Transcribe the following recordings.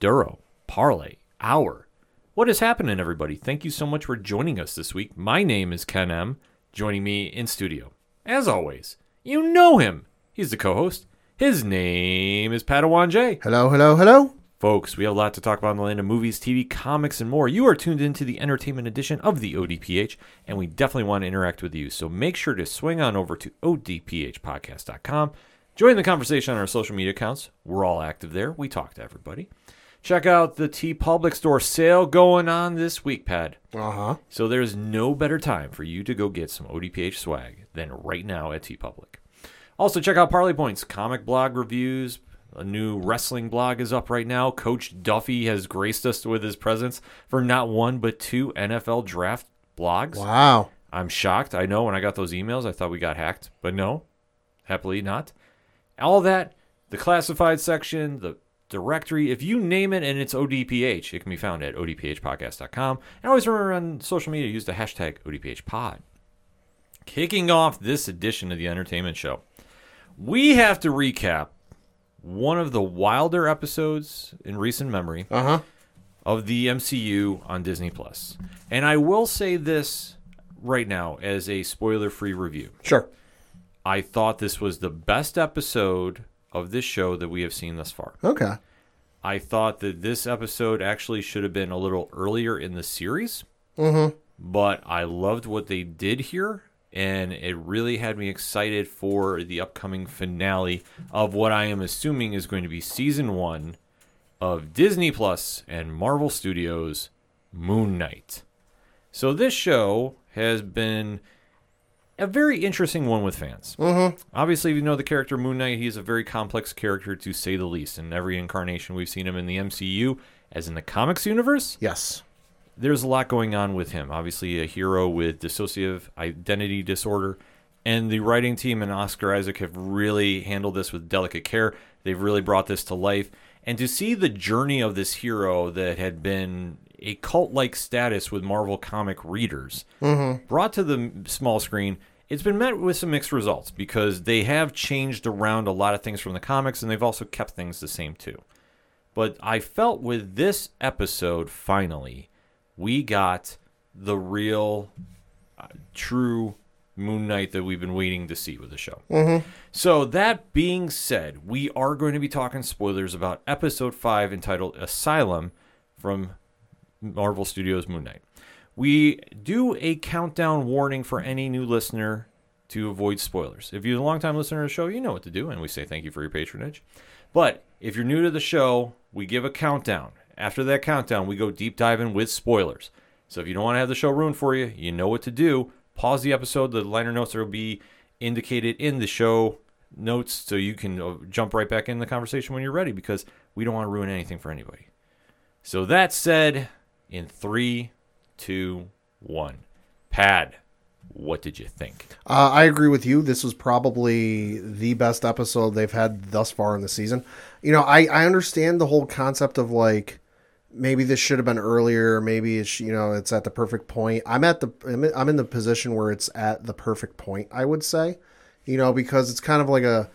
Duro Parlay Hour. What is happening, everybody? Thank you so much for joining us this week. My name is Ken M. Joining me in studio, as always, you know him. He's the co host. His name is Padawan J. Hello, hello, hello. Folks, we have a lot to talk about in the land of movies, TV, comics, and more. You are tuned into the entertainment edition of the ODPH, and we definitely want to interact with you. So make sure to swing on over to odphpodcast.com. Join the conversation on our social media accounts. We're all active there. We talk to everybody. Check out the TeePublic Store sale going on this week, Pad. Uh huh. So there's no better time for you to go get some ODPH swag than right now at TeePublic. Also, check out Parlay Points comic blog reviews. A new wrestling blog is up right now. Coach Duffy has graced us with his presence for not one but two NFL draft blogs. Wow. I'm shocked. I know when I got those emails, I thought we got hacked, but no, happily not. All that, the classified section, the directory, if you name it and it's ODPH, it can be found at odphpodcast.com. And always remember on social media, use the hashtag ODPHpod. Kicking off this edition of the entertainment show, we have to recap one of the wilder episodes in recent memory Uh huh. of the MCU on Disney Plus. And I will say this right now as a spoiler-free review. Sure. I thought this was the best episode of this show that we have seen thus far. Okay. I thought that this episode actually should have been a little earlier in the series. Mm-hmm. But I loved what they did here and it really had me excited for the upcoming finale of what I am assuming is going to be season 1 of Disney Plus and Marvel Studios Moon Knight. So this show has been a very interesting one with fans. Mm-hmm. Obviously, if you know the character Moon Knight, he's a very complex character to say the least. In every incarnation we've seen him in the MCU, as in the comics universe, Yes. there's a lot going on with him. Obviously, a hero with dissociative identity disorder. And the writing team and Oscar Isaac have really handled this with delicate care. They've really brought this to life. And to see the journey of this hero that had been a cult like status with Marvel comic readers brought to the small screen, it's been met with some mixed results because they have changed around a lot of things from the comics and they've also kept things the same too. But I felt with this episode, finally, we got the real, uh, true Moon Knight that we've been waiting to see with the show. So, that being said, we are going to be talking spoilers about episode 5 entitled Asylum from Marvel Studios Moon Knight. We do a countdown warning for any new listener to avoid spoilers. If you're a long time listener to the show, you know what to do, and we say thank you for your patronage. But if you're new to the show, we give a countdown. After that countdown, we go deep diving with spoilers. So if you don't want to have the show ruined for you, you know what to do. Pause the episode. The liner notes will be indicated in the show notes so you can uh, jump right back in the conversation when you're ready because we don't want to ruin anything for anybody. So that said, in three, two, one, Pad, what did you think? Uh, I agree with you. This was probably the best episode they've had thus far in the season. You know, I, I understand the whole concept of like maybe this should have been earlier. Maybe it's you know it's at the perfect point. I'm at the I'm in- the position where it's at the perfect point. I would say, you know, because it's kind of like a.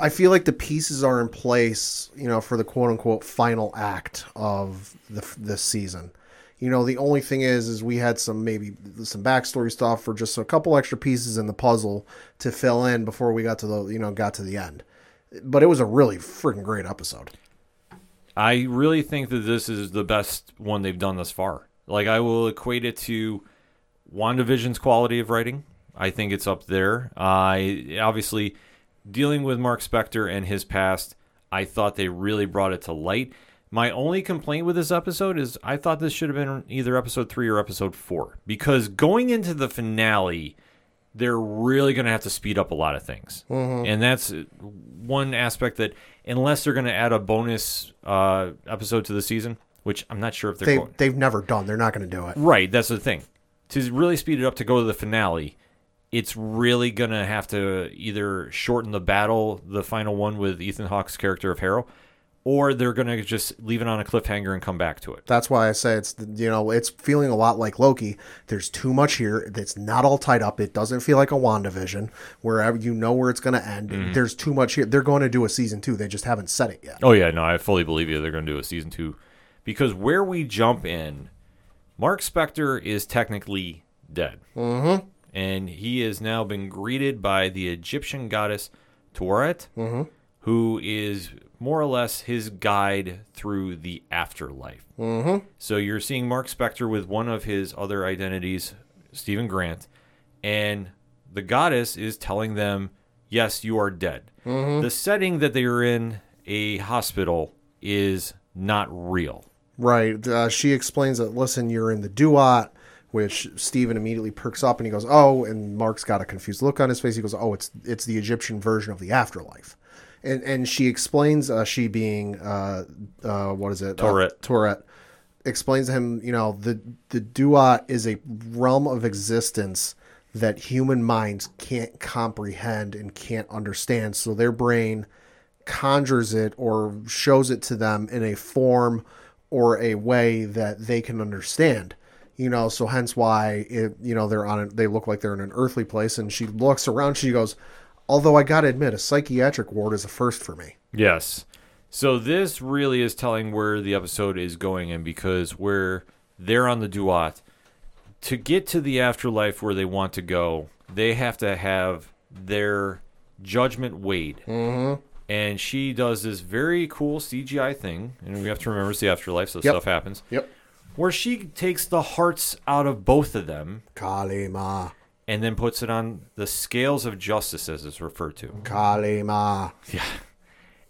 I feel like the pieces are in place, you know, for the quote unquote final act of the this season. You know, the only thing is, is we had some maybe some backstory stuff or just a couple extra pieces in the puzzle to fill in before we got to the you know got to the end. But it was a really freaking great episode. I really think that this is the best one they've done thus far. Like I will equate it to WandaVision's quality of writing. I think it's up there. I obviously dealing with Mark Spector and his past, I thought they really brought it to light. My only complaint with this episode is I thought this should have been either episode 3 or episode 4 because going into the finale they're really going to have to speed up a lot of things. And that's one aspect that unless they're going to add a bonus uh, episode to the season, which I'm not sure if they're They going. they've never done. They're not going to do it. Right, that's the thing. To really speed it up to go to the finale, it's really gonna have to either shorten the battle, the final one with Ethan Hawke's character of Harrow, or they're gonna just leave it on a cliffhanger and come back to it. That's why I say it's you know it's feeling a lot like Loki. There's too much here. It's not all tied up. It doesn't feel like a Wandavision where you know where it's going to end. Mm-hmm. There's too much here. They're going to do a season two. They just haven't said it yet. Oh yeah, no, I fully believe you. They're gonna do a season two, because where we jump in, Mark Spector is technically dead, mm-hmm. and he has now been greeted by the Egyptian goddess Toret, who is more or less his guide through the afterlife. Mm-hmm. So you're seeing Mark Spector with one of his other identities, Stephen Grant, and the goddess is telling them, "Yes, you are dead." The setting that they are in, a hospital, is not real. Right. Uh, she explains that. Listen, you're in the duat. Which Stephen immediately perks up and he goes, "Oh!" And Mark's got a confused look on his face. He goes, "Oh, it's it's the Egyptian version of the afterlife." And and she explains, uh, she being uh, uh, what is it? Tourette. Uh, Tourette explains to him, you know, the the duat is a realm of existence that human minds can't comprehend and can't understand. So their brain conjures it or shows it to them in a form or a way that they can understand. You know, so hence why it, you know, they're on a, they look like they're in an earthly place and she looks around, she goes, Although I gotta admit, a psychiatric ward is a first for me. Yes. So this really is telling where the episode is going in because we're there on the duat, to get to the afterlife where they want to go, they have to have their judgment weighed. Mm-hmm. And she does this very cool CGI thing, and we have to remember it's the afterlife, so Yep. stuff happens. Yep. Where she takes the hearts out of both of them Kalima. And then puts it on the scales of justice, as it's referred to. Kalima. Yeah.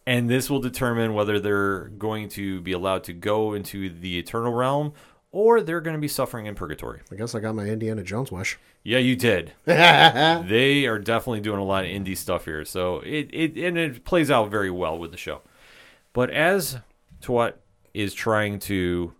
And this will determine whether they're going to be allowed to go into the eternal realm or they're going to be suffering in purgatory. I guess I got my Indiana Jones wish. Yeah, you did. they are definitely doing a lot of Indy stuff here, so it, it and it plays out very well with the show. But as to what is trying to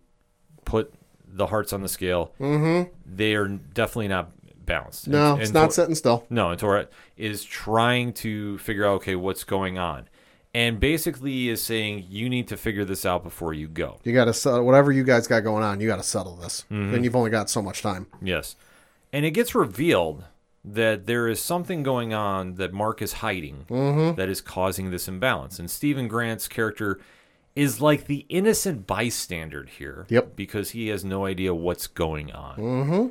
put the hearts on the scale, mm-hmm. they are definitely not balanced. No, And- it's and not Tor- sitting still. no, and Tourette is trying to figure out okay what's going on, and basically is saying you need to figure this out before you go. You got to settle whatever you guys got going on. You got to settle this, Mm-hmm. and you've only got so much time. Yes, and it gets revealed that there is something going on that Mark is hiding that is causing this imbalance, and Stephen Grant's character is like the innocent bystander here. Yep. because he has no idea what's going on. Mm-hmm.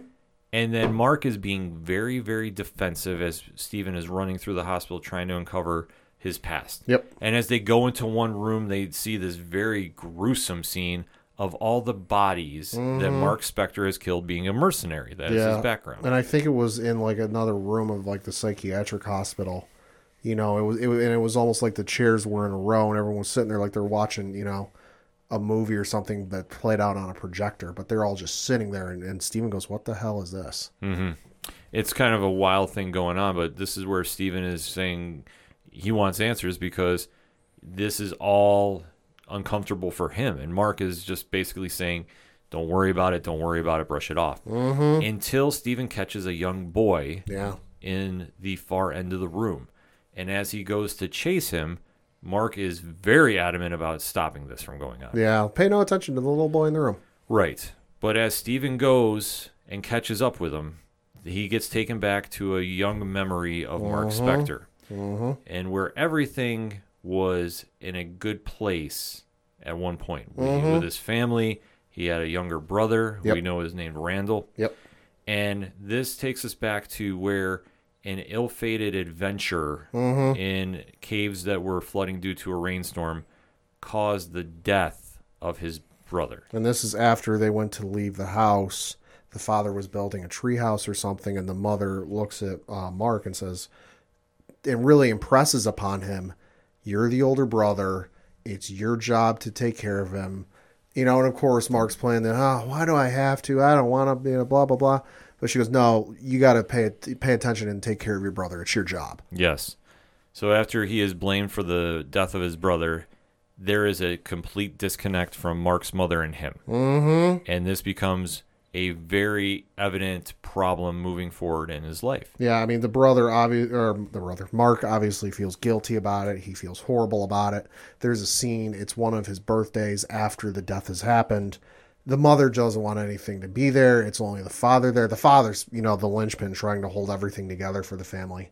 And then Mark is being very, very defensive as Stephen is running through the hospital trying to uncover his past. Yep. And as they go into one room, they see this very gruesome scene of all the bodies that mm-hmm. Mark Spector has killed being a mercenary. That is his background. And I think it was in like another room of like the psychiatric hospital. You know, it was, it was and it was almost like the chairs were in a row and everyone was sitting there like they're watching, you know, a movie or something that played out on a projector, but they're all just sitting there and, and Steven goes, What the hell is this? it's kind of a wild thing going on, but this is where Steven is saying he wants answers because this is all uncomfortable for him. And Mark is just basically saying, don't worry about it, don't worry about it, brush it off. Mm-hmm. Until Steven catches a young boy Yeah. in the far end of the room. And as he goes to chase him, Mark is very adamant about stopping this from going on. Yeah. Pay no attention to the little boy in the room. Right. But as Steven goes and catches up with him, he gets taken back to a young memory of Mark mm-hmm. Spector. Mm-hmm. And where everything was in a good place at one point with, mm-hmm. with his family. He had a younger brother who Yep. we know is named Randall. Yep. And this takes us back to where an ill fated adventure in caves that were flooding due to a rainstorm caused the death of his brother. And this is after they went to leave the house. The father was building a treehouse or something, and the mother looks at uh, Mark and says, and really impresses upon him, You're the older brother. It's your job to take care of him. You know, and of course, Mark's playing the, oh, why do I have to? I don't want to, you know, blah, blah, blah. But she goes, No, you got to pay pay attention and take care of your brother. It's your job. Yes. So after he is blamed for the death of his brother, there is a complete disconnect from Mark's mother and him. Mm-hmm. And this becomes a very evident problem moving forward in his life. Yeah, I mean the brother obvi- or the brother Mark obviously feels guilty about it. He feels horrible about it. There's a scene, it's one of his birthdays after the death has happened. The mother doesn't want anything to be there. It's only the father there. The father's, you know, the linchpin trying to hold everything together for the family.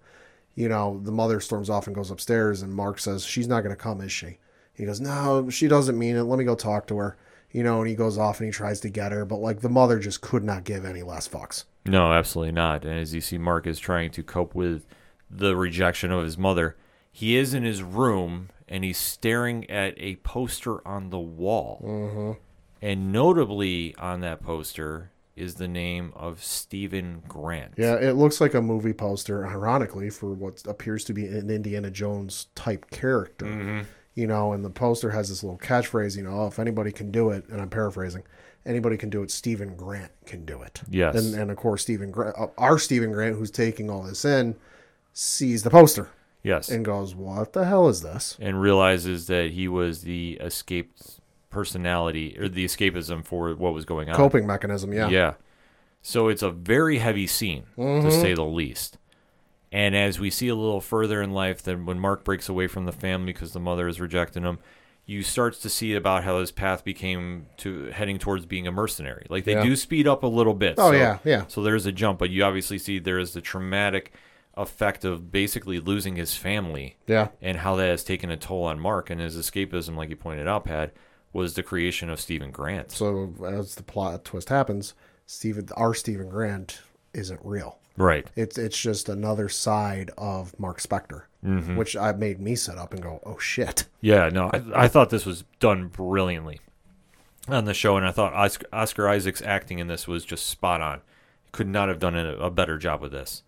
You know, the mother storms off and goes upstairs and Mark says, "She's not going to come, is she?" He goes, "No, she doesn't mean it. Let me go talk to her." You know, and he goes off and he tries to get her, but like the mother just could not give any less fucks. No, absolutely not. And as you see, Mark is trying to cope with the rejection of his mother. He is in his room and he's staring at a poster on the wall. Mm-hmm. And notably on that poster is the name of Stephen Grant. Yeah, it looks like a movie poster, ironically, for what appears to be an Indiana Jones type character. You know, and the poster has this little catchphrase, you know, oh, if anybody can do it, and I'm paraphrasing, anybody can do it, Stephen Grant can do it. Yes. And, and of course, Stephen Grant, uh, our Stephen Grant, who's taking all this in, sees the poster Yes. and goes, what the hell is this? and realizes that he was the escaped personality or the escapism for what was going on. Coping mechanism, yeah. Yeah. So it's a very heavy scene, to mm-hmm. say the least. And as we see a little further in life, then when Mark breaks away from the family because the mother is rejecting him, you start to see about how his path became to heading towards being a mercenary. Like they Yeah. do speed up a little bit. Oh, so- yeah, yeah. So there's a jump, but you obviously see there is the traumatic effect of basically losing his family Yeah. and how that has taken a toll on Mark and his escapism, like you pointed out, Pat, was the creation of Stephen Grant. So as the plot twist happens, Stephen, our Stephen Grant isn't real. right. It's it's just another side of Mark Spector, Mm-hmm. which I made me sit up and go, "Oh shit!" Yeah, no, I, I thought this was done brilliantly on the show, and I thought Oscar, Oscar Isaac's acting in this was just spot on. Could not have done a, a better job with this.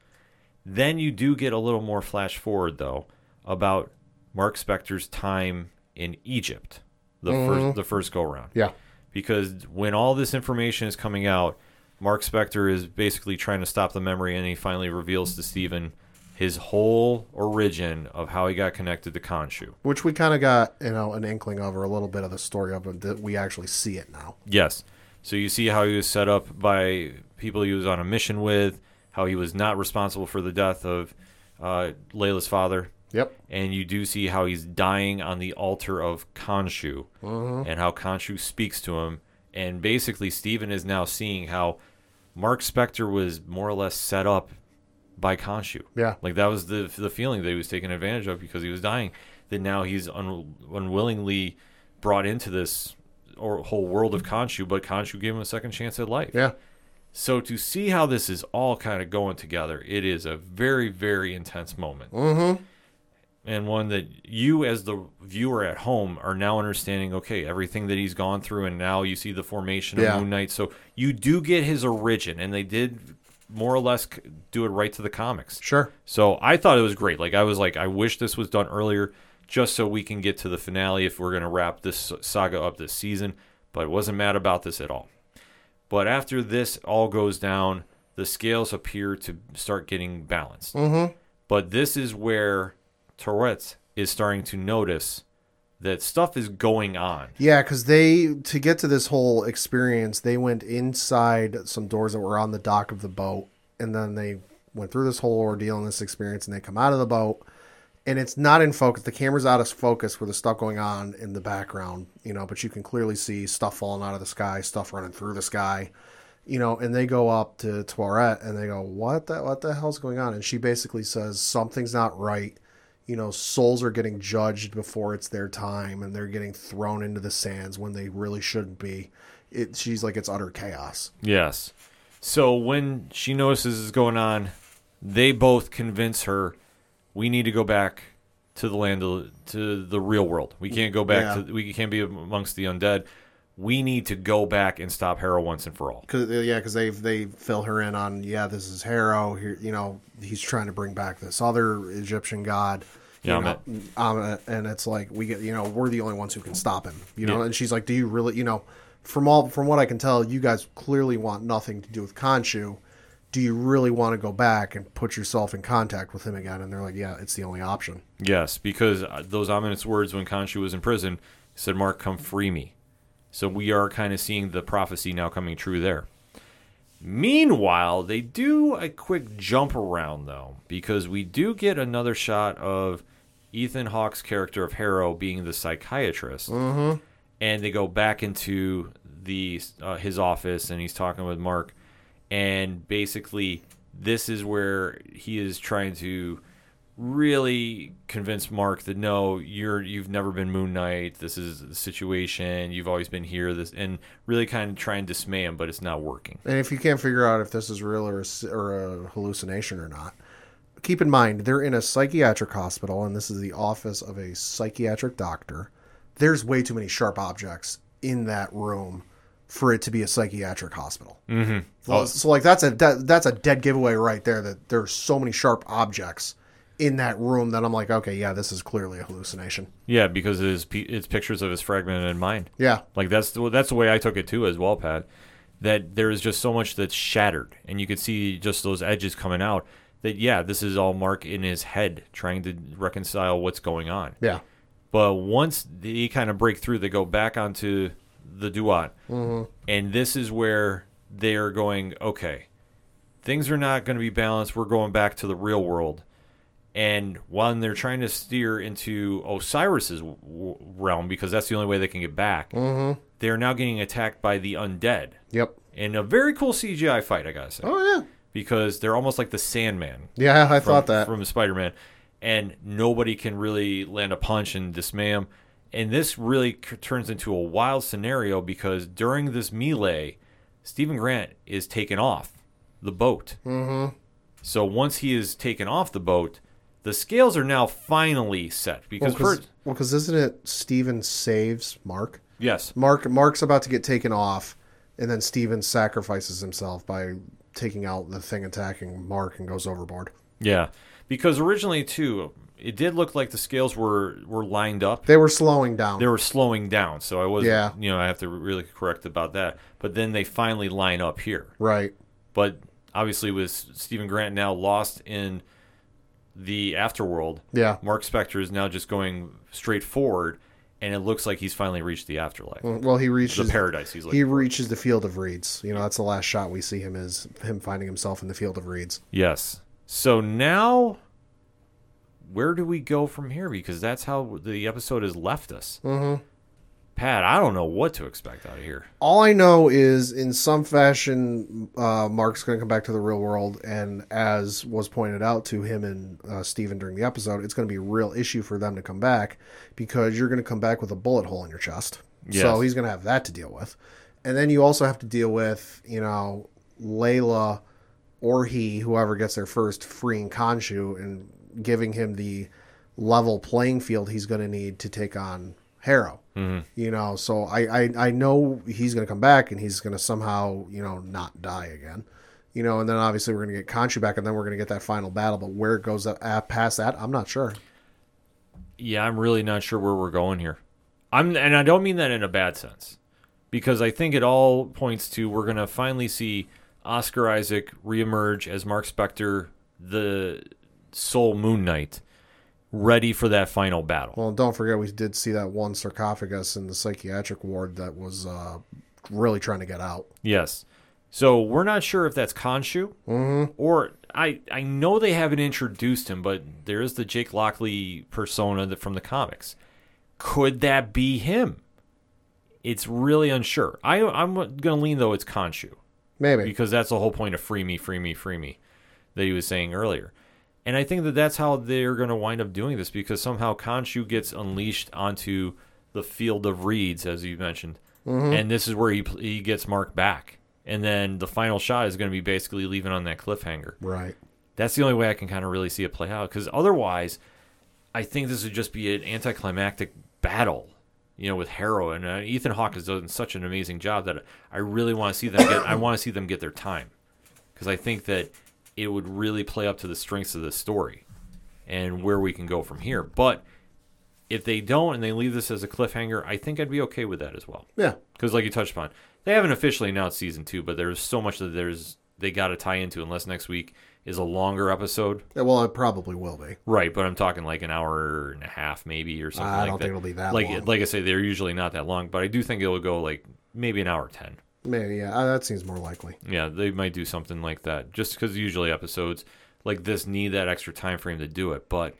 Then you do get a little more flash forward though about Mark Spector's time in Egypt, the first the first go round. Yeah, because when all this information is coming out, Mark Spector is basically trying to stop the memory, and he finally reveals to Steven his whole origin of how he got connected to Khonshu. which we kind of got you know an inkling of or a little bit of the story of it that we actually see it now. Yes. So you see how he was set up by people he was on a mission with, how he was not responsible for the death of uh, Layla's father. Yep. And you do see how he's dying on the altar of Khonshu and how Khonshu speaks to him. And basically, Stephen is now seeing how Mark Spector was more or less set up by Khonshu. Yeah. Like that was the the feeling that he was taken advantage of because he was dying. That now he's un, unwillingly brought into this or whole world of Khonshu, but Khonshu gave him a second chance at life. Yeah. So to see how this is all kind of going together, it is a very very intense moment. Mm-hmm. And one that you, as the viewer at home, are now understanding. Okay, everything that he's gone through, and now you see the formation of Yeah. Moon Knight. So you do get his origin, and they did more or less do it right to the comics. Sure. So I thought it was great. Like I was like, I wish this was done earlier, just so we can get to the finale if we're gonna wrap this saga up this season. But I wasn't mad about this at all. But after this all goes down, the scales appear to start getting balanced. Mm-hmm. But this is where Tourette's is starting to notice that stuff is going on. Yeah, because they to get to this whole experience, they went inside some doors that were on the dock of the boat, and then they went through this whole ordeal and this experience, and they come out of the boat, and it's not in focus. The camera's out of focus with the stuff going on in the background, you know, but you can clearly see stuff falling out of the sky, stuff running through the sky, you know, and they go up to Tourette and they go, "What the what the hell's going on?" And she basically says something's not right. You know, souls are getting judged before it's their time, and they're getting thrown into the sands when they really shouldn't be. It, she's like, it's utter chaos. Yes. So when she notices this is going on, they both convince her we need to go back to the land of, to the real world. We can't go back Yeah. to we can't be amongst the undead. We need to go back and stop Harrow once and for all. Cause yeah, because they they fill her in on yeah, this is Harrow. Here, you know, he's trying to bring back this other Egyptian god. you Yeah, know, um, and it's like we get you know we're the only ones who can stop him. You know, Yeah. and she's like, do you really? You know, from all from what I can tell, you guys clearly want nothing to do with Khonshu. do you really want to go back and put yourself in contact with him again? And they're like, yeah, it's the only option. Yes, because uh, those ominous words when Khonshu was in prison said, "Mark, come free me." So we are kind of seeing the prophecy now coming true there. Meanwhile, they do a quick jump around though, because we do get another shot of Ethan Hawke's character of Harrow being the psychiatrist, mm-hmm. and they go back into the uh, his office, and he's talking with Mark, and basically this is where he is trying to really convince Mark that no, you're you've never been Moon Knight. This is the situation. You've always been here. This and really kind of try and dismay him, but it's not working. And if you can't figure out if this is real or a, or a hallucination or not, keep in mind they're in a psychiatric hospital, and this is the office of a psychiatric doctor. There's way too many sharp objects in that room for it to be a psychiatric hospital. Mm-hmm. Well, so like that's a that, that's a dead giveaway right there. That there's so many sharp objects in that room that I'm like, okay, yeah, this is clearly a hallucination. Yeah, because it is, it's pictures of his fragmented mind. Yeah, Like that's the, that's the way I took it too as well, Pat. That there is just so much that's shattered, and you could see just those edges coming out. That yeah, this is all Mark in his head trying to reconcile what's going on. yeah, But once they kind of break through, they go back onto the Duat, mm-hmm. and this is where they are going. Okay, things are not going to be balanced. We're going back to the real world. And when they're trying to steer into Osiris's w- realm, because that's the only way they can get back, they're now getting attacked by the undead yep. in a very cool CGI fight. I gotta say, Oh yeah, because they're almost like the Sandman yeah. I from, thought that. from Spider-Man, and nobody can really land a punch and dismay him. And this really c- turns into a wild scenario because during this melee, Stephen Grant is taken off the boat. Mm-hmm. So once he is taken off the boat, the scales are now finally set because Well, first, well, 'cause isn't it Steven saves Mark? yes, Mark Mark's about to get taken off, and then Steven sacrifices himself by taking out the thing attacking Mark and goes overboard. yeah, because originally too, it did look like the scales were were lined up. They were slowing down. they were slowing down. So I was, Yeah. you know, I have to really correct about that. But then they finally line up here. right. But obviously, with Stephen Grant now lost in the afterworld, Yeah. Mark Spector is now just going straight forward, and it looks like he's finally reached the afterlife, Well, he reaches the paradise he's He looking. for. reaches the field of reeds. You know, that's the last shot we see him is him finding himself in the field of reeds. Yes. So now, where do we go from here? Because that's how the episode has left us. Mm-hmm. Pat, I don't know what to expect out of here. All I know is, in some fashion, uh, Mark's going to come back to the real world, and as was pointed out to him and uh, Steven during the episode, it's going to be a real issue for them to come back because you're going to come back with a bullet hole in your chest. Yes. So he's going to have that to deal with, and then you also have to deal with, you know, Layla or he, whoever gets there first, freeing Khonshu and giving him the level playing field he's going to need to take on Harrow. Mm-hmm. You know, so I, I I know he's going to come back and he's going to somehow you know not die again. You know, and then obviously we're going to get Khonshu back, and then we're going to get that final battle. But where it goes up, uh, past that, I'm not sure. yeah, I'm really not sure where we're going here. I'm, and I don't mean that in a bad sense, because I think it all points to we're gonna finally see Oscar Isaac reemerge as Mark Spector, the sole Moon Knight, ready for that final battle. Well, don't forget we did see that one sarcophagus in the psychiatric ward that was uh, really trying to get out. Yes. So we're not sure if that's Khonshu or I. I know they haven't introduced him, but there is the Jake Lockley persona that, from the comics. Could that be him? It's really unsure. I, I'm going to lean though it's Khonshu Maybe. because that's the whole point of free me, free me, free me that he was saying earlier. And I think that that's how they're going to wind up doing this because somehow Khonshu gets unleashed onto the field of reeds, as you mentioned, and this is where he he gets Mark back, and then the final shot is going to be basically leaving on that cliffhanger. right. That's the only way I can kind of really see it play out because otherwise, I think this would just be an anticlimactic battle. You know, with Harrow and uh, Ethan Hawke has done such an amazing job that I really want to see them get. I want to see them get their time because I think that it would really play up to the strengths of the story and where we can go from here. But if they don't and they leave this as a cliffhanger, I think I'd be okay with that as well. Yeah. Because, like you touched upon, they haven't officially announced season two, but there's so much that there's they got to tie into unless next week is a longer episode. Yeah, Well, it probably will be. Right, but I'm talking like an hour and a half, maybe, or something. I like don't that. think it'll be that like, long. Like I say, they're usually not that long, but I do think it will go like maybe an hour ten. Maybe, yeah, uh, that seems more likely. Yeah, they might do something like that, just because usually episodes like this need that extra time frame to do it. But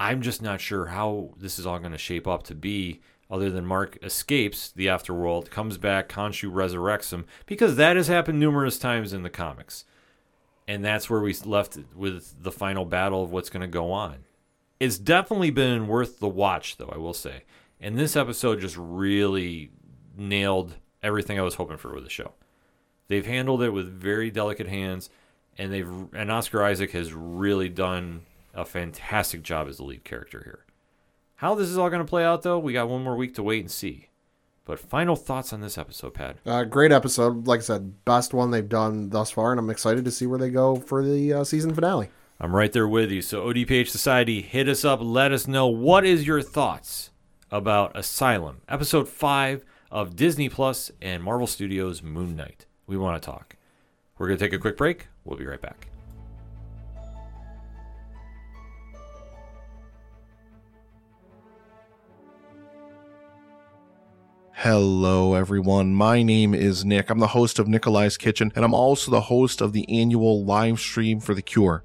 I'm just not sure how this is all going to shape up to be. Other than Mark escapes the afterworld, comes back, Khonshu resurrects him, because that has happened numerous times in the comics, and that's where we left it with the final battle of what's going to go on. It's definitely been worth the watch, though I will say, and this episode just really nailed everything I was hoping for with the show. They've handled it with very delicate hands, and they've and Oscar Isaac has really done a fantastic job as the lead character here. How this is all going to play out, though, we got one more week to wait and see. But final thoughts on this episode, Pat? Uh, great episode. Like I said, best one they've done thus far, and I'm excited to see where they go for the uh, season finale. I'm right there with you. So ODPH Society, hit us up. Let us know what is your thoughts about Asylum, episode five of Disney Plus and Marvel Studios Moon Knight. We want to talk. We're going to take a quick break. We'll be right back. Hello, everyone. My name is Nick. I'm the host of Nikolai's Kitchen, and I'm also the host of the annual live stream for the Cure.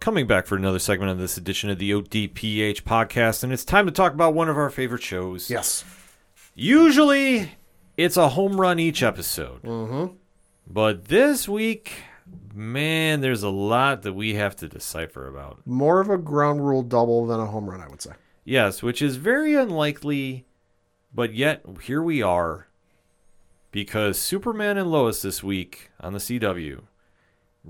Coming back for another segment of this edition of the ODPH podcast, and it's time to talk about one of our favorite shows. Yes. Usually, it's a home run each episode. Mm-hmm. But this week, man, there's a lot that we have to decipher about. More of a ground rule double than a home run, I would say. Yes, which is very unlikely, but yet here we are. Because Superman and Lois this week on the CW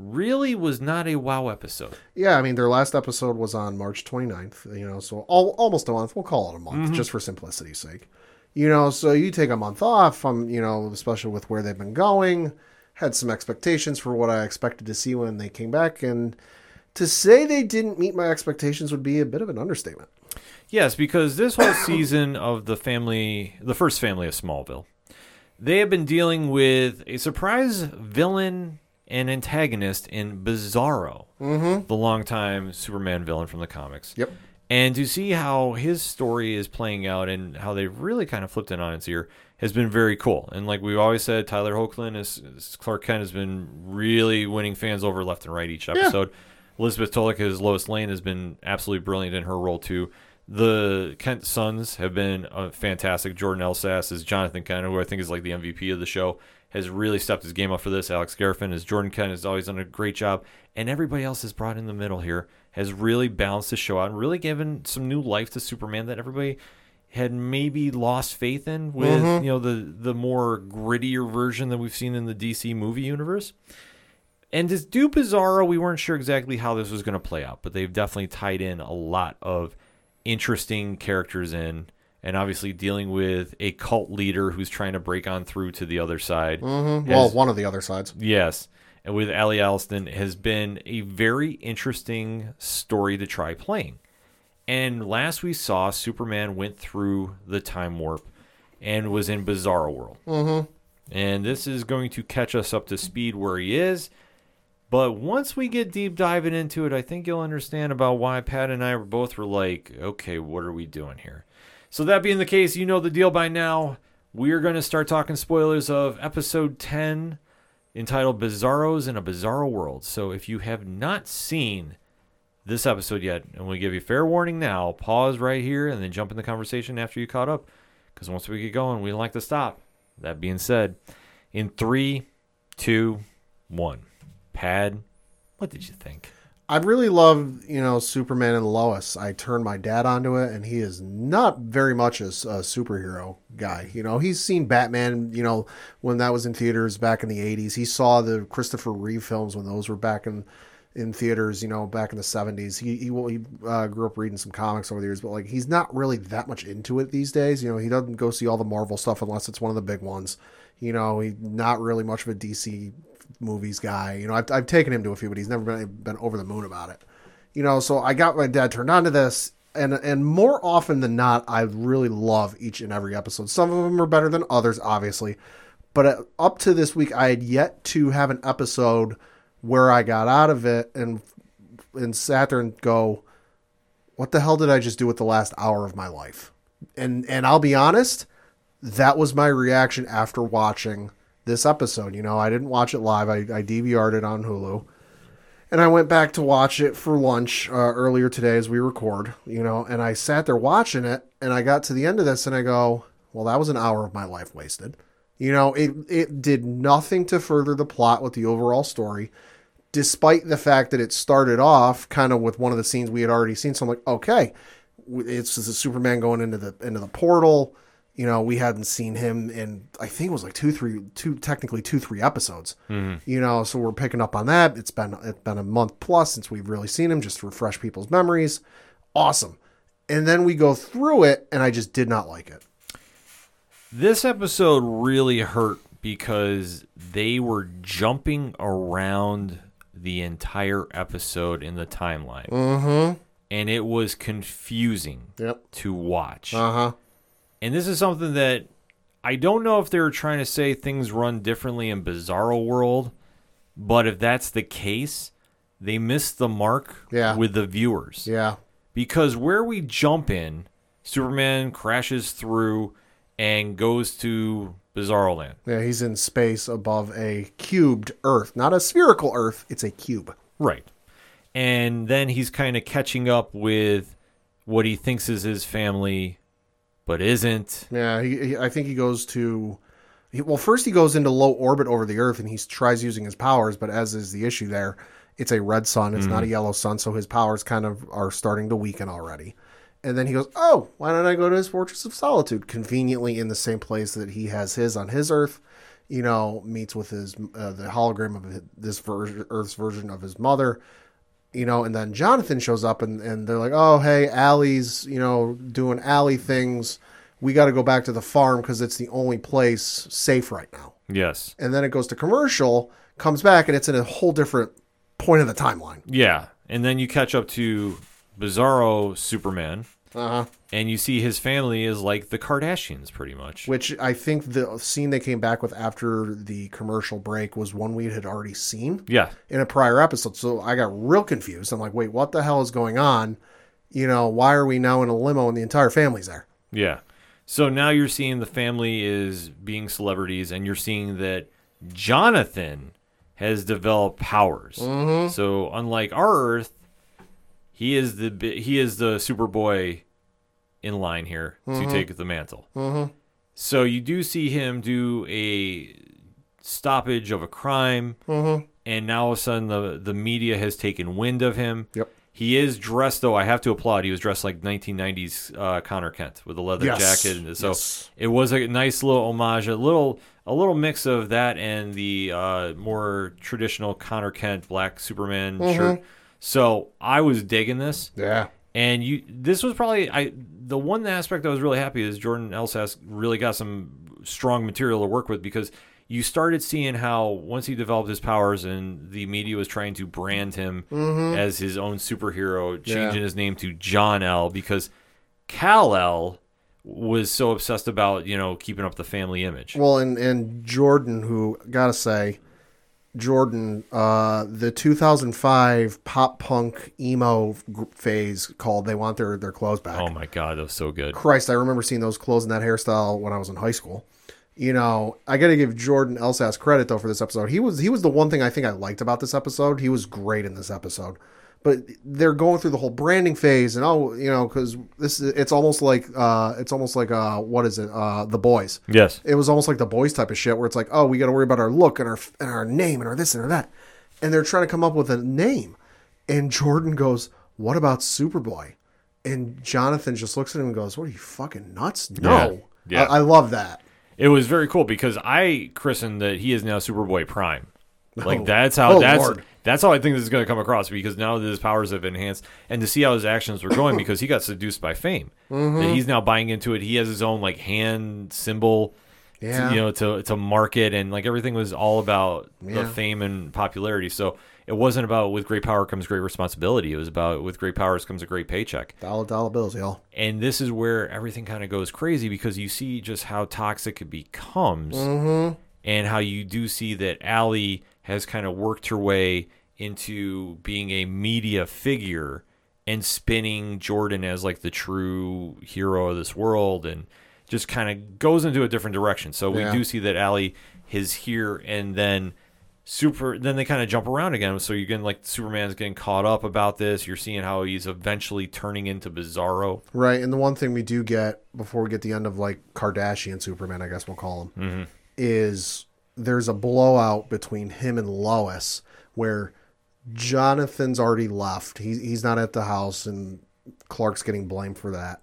really was not a wow episode. Yeah, I mean, their last episode was on March 29th, you know, so all, almost a month. We'll call it a month just for simplicity's sake. You know, so you take a month off, um, you know, especially with where they've been going. Had some expectations for what I expected to see when they came back, and to say they didn't meet my expectations would be a bit of an understatement. Yes, because this whole season of the family, the first family of Smallville, they have been dealing with a surprise villain and antagonist in Bizarro, mm-hmm. the longtime Superman villain from the comics. Yep. And to see how his story is playing out and how they've really kind of flipped it on its ear has been very cool. And like we've always said, Tyler Hoechlin as, Clark Kent has been really winning fans over left and right each episode. Elizabeth Tulloch as Lois Lane has been absolutely brilliant in her role too. The Kent sons have been uh, fantastic. Jordan Elsass as Jonathan Kent, who I think is like the MVP of the show, has really stepped his game up for this. Alex Garfin as Jordan Kent has always done a great job, and everybody else has brought in the middle here has really balanced the show out and really given some new life to Superman that everybody had maybe lost faith in with mm-hmm. you know the the more grittier version that we've seen in the DC movie universe. And to do Bizarro, we weren't sure exactly how this was going to play out, but they've definitely tied in a lot of interesting characters in, and obviously dealing with a cult leader who's trying to break on through to the other side. Well, Has- one of the other sides. Yes. And with Ally Allston has been a very interesting story to try playing. And last we saw, Superman went through the time warp and was in Bizarro World. Mm-hmm. And this is going to catch us up to speed where he is. But once we get deep diving into it, I think you'll understand about why Pat and I were both were like, okay, what are we doing here? So that being the case, you know the deal by now. We're going to start talking spoilers of episode 10 entitled Bizarros in a Bizarro World. So if you have not seen this episode yet, and we give you fair warning now. Pause right here and then jump in the conversation after you caught up, because once we get going, we like to stop. That being said, in three, two, one, Pad, what did you think? I really love, you know, Superman and Lois. I turned my dad onto it, and he is not very much a superhero guy. You know, he's seen Batman, you know, when that was in theaters back in the 80s. He saw the Christopher Reeve films when those were back in in theaters, you know, back in the 70s. He he, he uh, grew up reading some comics over the years, but like he's not really that much into it these days. You know, he doesn't go see all the Marvel stuff unless it's one of the big ones. You know, he's not really much of a DC movies guy. You know, I've, I've taken him to a few, but he's never been been over the moon about it. You know, so I got my dad turned on to this, and and more often than not, I really love each and every episode. Some of them are better than others, obviously, but uh, up to this week, I had yet to have an episode where I got out of it and and sat there and go, "What the hell did I just do with the last hour of my life?" And and I'll be honest, that was my reaction after watching this episode. You know, I didn't watch it live. I, I DVR'd it on Hulu. And I went back to watch it for lunch uh, earlier today as we record, you know, and I sat there watching it and I got to the end of this and I go, well, that was an hour of my life wasted. You know, it, it did nothing to further the plot with the overall story, despite the fact that it started off kind of with one of the scenes we had already seen. So I'm like, okay, it's a Superman going into the into the portal. You know, we hadn't seen him in I think it was like two, three, two technically two, three episodes. You know, so we're picking up on that. It's been it's been a month plus since we've really seen him, just to refresh people's memories. Awesome. And then we go through it, and I just did not like it. This episode really hurt because they were jumping around the entire episode in the timeline. Mm-hmm. And it was confusing Yep. to watch. Uh huh. And this is something that I don't know if they were trying to say things run differently in Bizarro World, but if that's the case, they missed the mark Yeah. with the viewers. Yeah. Because where we jump in, Superman crashes through and goes to Bizarro Land. Yeah. He's in space above a cubed Earth, not a spherical Earth. It's a cube. Right. And then he's kind of catching up with what he thinks is his family, but isn't. Yeah, he, he, I think he goes to. He, well, first he goes into low orbit over the Earth and he tries using his powers, but as is the issue there, it's a red sun. It's not a yellow sun, so his powers kind of are starting to weaken already. And then he goes, "Oh, why don't I go to his Fortress of Solitude? Conveniently in the same place that he has his on his Earth." You know, meets with his uh, the hologram of his- this ver- Earth's version of his mother you know, and then Jonathan shows up and, and they're like, oh, hey, Allie's, you know, doing Allie things. We got to go back to the farm because it's the only place safe right now. Yes. And then it goes to commercial, comes back, and it's in a whole different point of the timeline. Yeah. And then you catch up to Bizarro Superman, Uh huh. and you see his family is like the Kardashians, pretty much. Which I think the scene they came back with after the commercial break was one we had already seen Yeah. in a prior episode. So I got real confused. I'm like, wait, what the hell is going on? You know, why are we now in a limo and the entire family's there? Yeah. So now you're seeing the family is being celebrities, and you're seeing that Jonathan has developed powers. So unlike our Earth, he is the he is the Superboy in line here to take the mantle. So you do see him do a stoppage of a crime, and now all of a sudden the the media has taken wind of him. Yep. He is dressed though. I have to applaud. He was dressed like 1990s uh, Connor Kent with a leather Yes. jacket, and so Yes. it was a nice little homage, a little a little mix of that and the uh, more traditional Connor Kent black Superman shirt. So I was digging this. Yeah. And you, this was probably I. The one aspect I was really happy is Jordan Elsass really got some strong material to work with because you started seeing how once he developed his powers and the media was trying to brand him mm-hmm. as his own superhero, changing Yeah. his name to Jon-El. because Kal-El was so obsessed about you know keeping up the family image. Well, and and Jordan, who gotta say, Jordan, uh, the 2005 pop punk emo phase called "They Want Their Their Clothes Back." oh my god, that was so good. Christ, I remember seeing those clothes and that hairstyle when I was in high school. You know, I got to give Jordan Elsass credit though for this episode. He was he was the one thing I think I liked about this episode. He was great in this episode. But they're going through the whole branding phase, and oh, you know, because this is it's almost like uh, it's almost like uh, what is it? Uh, the boys. Yes. It was almost like the boys type of shit, where it's like, oh, we got to worry about our look and our and our name and our this and our that, and they're trying to come up with a name, and Jordan goes, "What about Superboy?" And Jonathan just looks at him and goes, "What are you fucking nuts? No." Yeah. I, I love that. It was very cool because I christened that he is now Superboy Prime. Like Oh. that's how Oh, that's Lord. That's how I think this is going to come across because now that his powers have enhanced and to see how his actions were going because he got seduced by fame. Mm-hmm. That he's now buying into it. He has his own like hand symbol, to- Yeah. you know, to to market and like everything was all about the fame and popularity. So it wasn't about with great power comes great responsibility. It was about with great powers comes a great paycheck. Dollar dollar bills, y'all. And this is where everything kind of goes crazy because you see just how toxic it becomes, and how you do see that Ally has kind of worked her way into being a media figure and spinning Jordan as like the true hero of this world, and just kind of goes into a different direction. So we Yeah. do see that Ally is here, and then super then they kind of jump around again so you're getting like superman's getting caught up about this you're seeing how he's eventually turning into bizarro Right, and the one thing we do get before we get the end of like Kardashian Superman, I guess we'll call him, Mm-hmm. is there's a blowout between him and Lois where Jonathan's already left. He's he's not at the house, and Clark's getting blamed for that.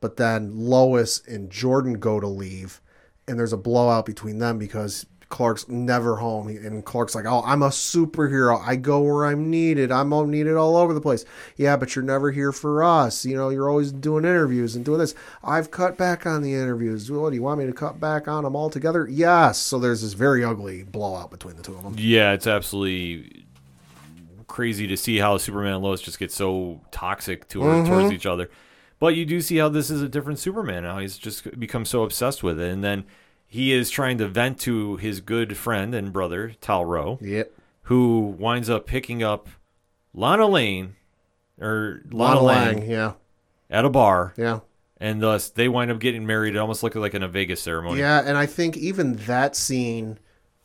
But then Lois and Jordan go to leave, and there's a blowout between them because Clark's never home, and Clark's like, "Oh, I'm a superhero. I go where I'm needed. I'm needed all over the place." Yeah, but you're never here for us. You know, you're always doing interviews and doing this. I've cut back on the interviews. What do you want me to cut back on them altogether? Yes. So there's this very ugly blowout between the two of them. yeah it's absolutely crazy to see how superman and lois just get so toxic to her towards mm-hmm. each other but you do see how this is a different superman now he's just become so obsessed with it and then he is trying to vent to his good friend and brother Tal-Rho Yep. who winds up picking up lana lane or Lana lana, lang, Lang. Yeah. at a bar Yeah. and thus they wind up getting married. It almost looked like in a Vegas ceremony. Yeah, and I think even that scene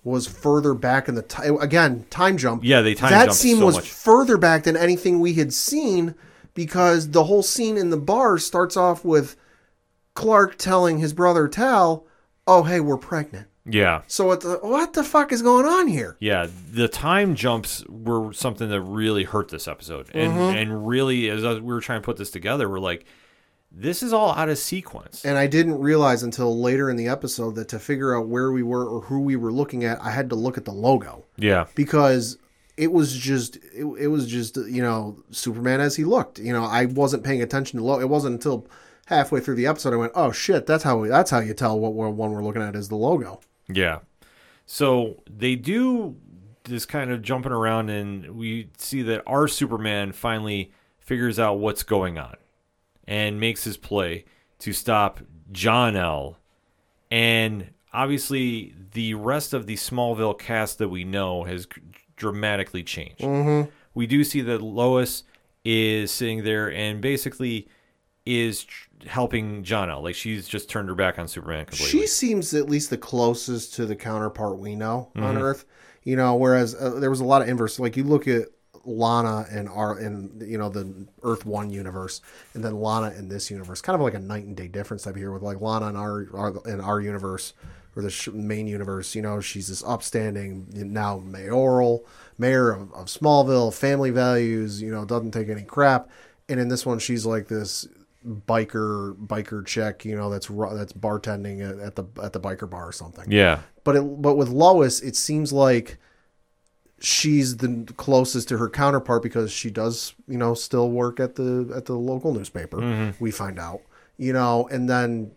was further back in the time. Again, time jump. Yeah, they time jumped. That scene so was much. further back than anything we had seen because the whole scene in the bar starts off with Clark telling his brother Tal, "Oh, hey, we're pregnant." yeah, So what the, what the fuck is going on here? yeah. The time jumps were something that really hurt this episode, and Mm-hmm. and really, as we were trying to put this together, we're like, this is all out of sequence. And I didn't realize until later in the episode that to figure out where we were or who we were looking at, I had to look at the logo. yeah, because it was just it, it was just you know Superman as he looked. You know, I wasn't paying attention to low. It wasn't until halfway through the episode I went, "Oh shit, that's how we, that's how you tell what we're, one we're looking at is the logo." yeah. So they do this kind of jumping around, and we see that our Superman finally figures out what's going on, and makes his play to stop Jon-El. and obviously the rest of the Smallville cast that we know has dramatically changed. Mm-hmm. We do see that Lois is sitting there and basically is tr- helping out. Like she's just turned her back on Superman completely. She seems at least the closest to the counterpart we know Mm-hmm. on Earth. You know, whereas uh, there was a lot of inverse. Like you look at Lana and our in you know the Earth One universe, and then Lana in this universe, kind of like a night and day difference type here with like Lana in our, our in our universe or the sh- main universe. You know, she's this upstanding now mayoral mayor of, of Smallville, family values. You know, doesn't take any crap. And in this one, she's like this biker biker chick. You know, that's that's bartending at, the at the biker bar or something yeah. but it, but with Lois, it seems like she's the closest to her counterpart because she does, you know, still work at the at the local newspaper. Mm-hmm. We find out, you know, and then,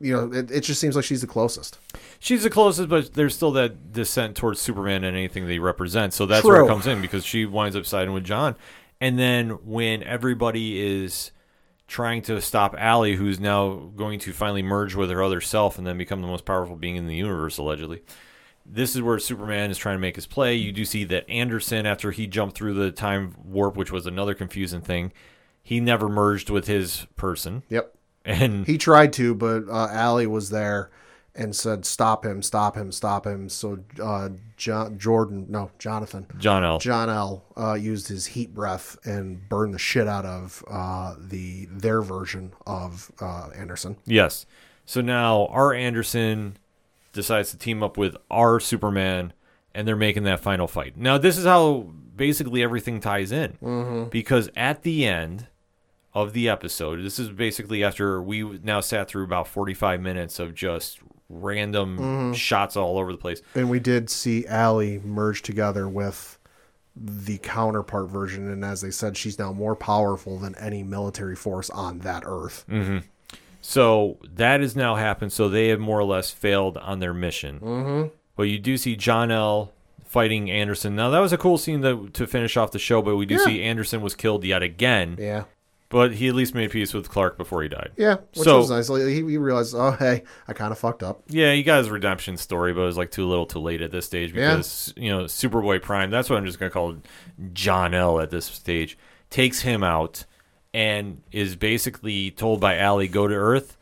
you know, it, it just seems like she's the closest. She's the closest, but there's still that descent towards Superman and anything they represent. So that's where it comes in because she winds up siding with John. And then when everybody is trying to stop Ally, who's now going to finally merge with her other self and then become the most powerful being in the universe, allegedly. This is where Superman is trying to make his play. You do see that Anderson, after he jumped through the time warp, which was another confusing thing, he never merged with his person. Yep. And He tried to, but uh, Allie was there, and said, "Stop him! Stop him! Stop him!" So uh, John, Jordan, no, Jonathan, Jon-El. John L. Uh, used his heat breath and burned the shit out of uh, the their version of uh, Anderson. Yes. So now our Anderson decides to team up with our Superman, and they're making that final fight. Now this is how basically everything ties in, mm-hmm. because at the end of the episode, this is basically after we now sat through about forty-five minutes of just random shots all over the place. And we did see Ally merge together with the counterpart version, and as they said, she's now more powerful than any military force on that Earth. So that has now happened. So they have more or less failed on their mission. Mm-hmm. But you do see Jon-El. fighting Anderson. Now that was a cool scene to, to finish off the show. But we do Yeah. see Anderson was killed yet again. Yeah. But he at least made peace with Clark before he died. Yeah, which So- was nice. Like, he, he realized, oh, hey, I kind of fucked up. Yeah, he got his redemption story, but it was like too little, too late at this stage Yeah. because you know Superboy Prime. That's what I'm just gonna call Jon-El. At this stage, takes him out and is basically told by Ally, "Go to Earth,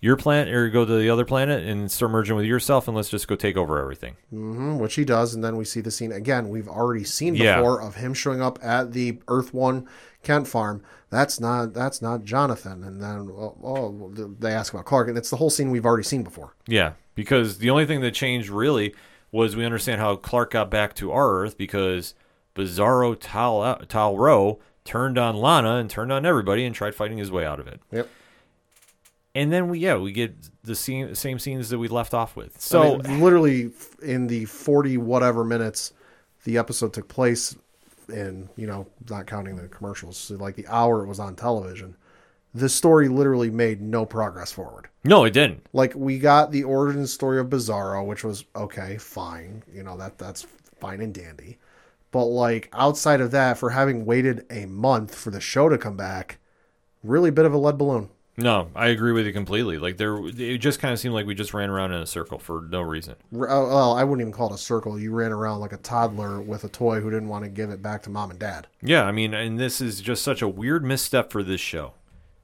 your planet, or go to the other planet and start merging with yourself, and let's just go take over everything." hmm which he does, and then we see the scene again. We've already seen Yeah. before of him showing up at the Earth One Kent farm. That's not that's not Jonathan. And then oh, oh, they ask about Clark, and it's the whole scene we've already seen before. Yeah, because the only thing that changed really was we understand how Clark got back to our Earth because Bizarro Tal Tal-Rho turned on Lana and turned on everybody and tried fighting his way out of it. Yep. And then we yeah we get the scene same scenes that we left off with. So I mean, literally in the forty whatever minutes the episode took place in, you know, not counting the commercials, so like the hour it was on television. The story literally made no progress forward. no, it didn't. like we got the origin story of Bizarro, which was okay, fine, you know that that's fine and dandy. But like outside of that, for having waited a month for the show to come back, really bit of a lead balloon. No, I agree with you completely. Like there, it just kind of seemed like we just ran around in a circle for no reason. Oh, Well, I wouldn't even call it a circle. You ran around like a toddler with a toy who didn't want to give it back to mom and dad. Yeah, I mean, and this is just such a weird misstep for this show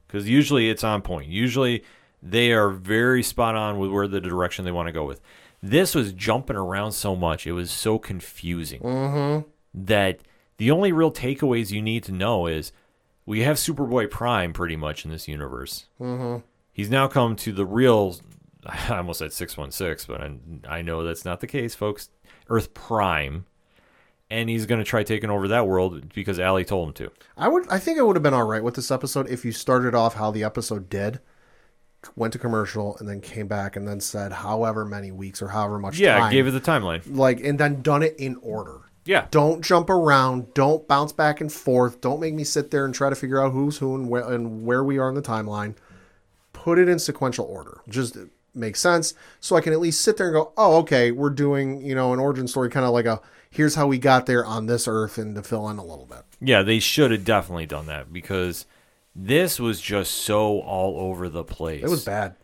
because usually it's on point. Usually they are very spot on with where the direction they want to go with. This was jumping around so much; it was so confusing mm-hmm. that the only real takeaways you need to know is we have Superboy Prime pretty much in this universe. Mm-hmm. He's now come to the real. I almost said six one six, but I, I know that's not the case, folks. Earth Prime. And he's going to try taking over that world because Ally told him to. I would, I think it would have been all right with this episode if you started off how the episode did, went to commercial, and then came back and then said however many weeks or however much Yeah, time, gave it the timeline. like, and then done it in order. Yeah. Don't jump around. Don't bounce back and forth. Don't make me sit there and try to figure out who's who and where, and where we are in the timeline. Put it in sequential order. Just makes sense. So I can at least sit there and go, oh, okay, we're doing, you know, an origin story, kind of like a here's how we got there on this earth and to fill in a little bit. Yeah, they should have definitely done that because this was just so all over the place. It was bad.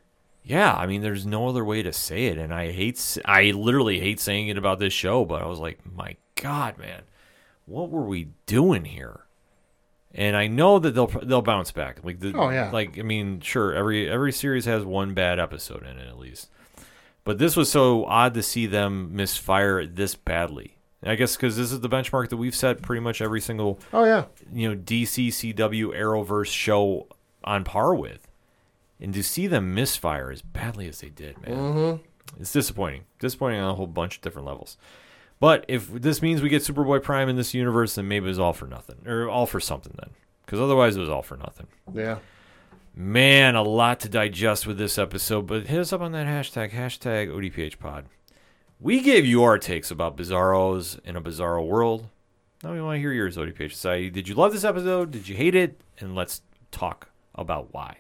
Yeah, I mean, there's no other way to say it, and I hate, I literally hate saying it about this show, but I was like, my God, man, what were we doing here? And I know that they'll they'll bounce back. Like, the, Oh, yeah. like I mean, sure, every every series has one bad episode in it at least, but this was so odd to see them misfire this badly. I guess because this is the benchmark that we've set pretty much every single Oh, yeah. you know DC CW Arrowverse show on par with, and to see them misfire as badly as they did, man, mm-hmm. it's disappointing. Disappointing on a whole bunch of different levels. But if this means we get Superboy Prime in this universe, then maybe it was all for nothing, or all for something then, because otherwise it was all for nothing. Yeah. Man, a lot to digest with this episode, but hit us up on that hashtag, hashtag ODPHpod. We gave you our takes about Bizarros in a Bizarro world. Now we want to hear yours, ODPH Society. Did you love this episode? Did you hate it? And let's talk about why.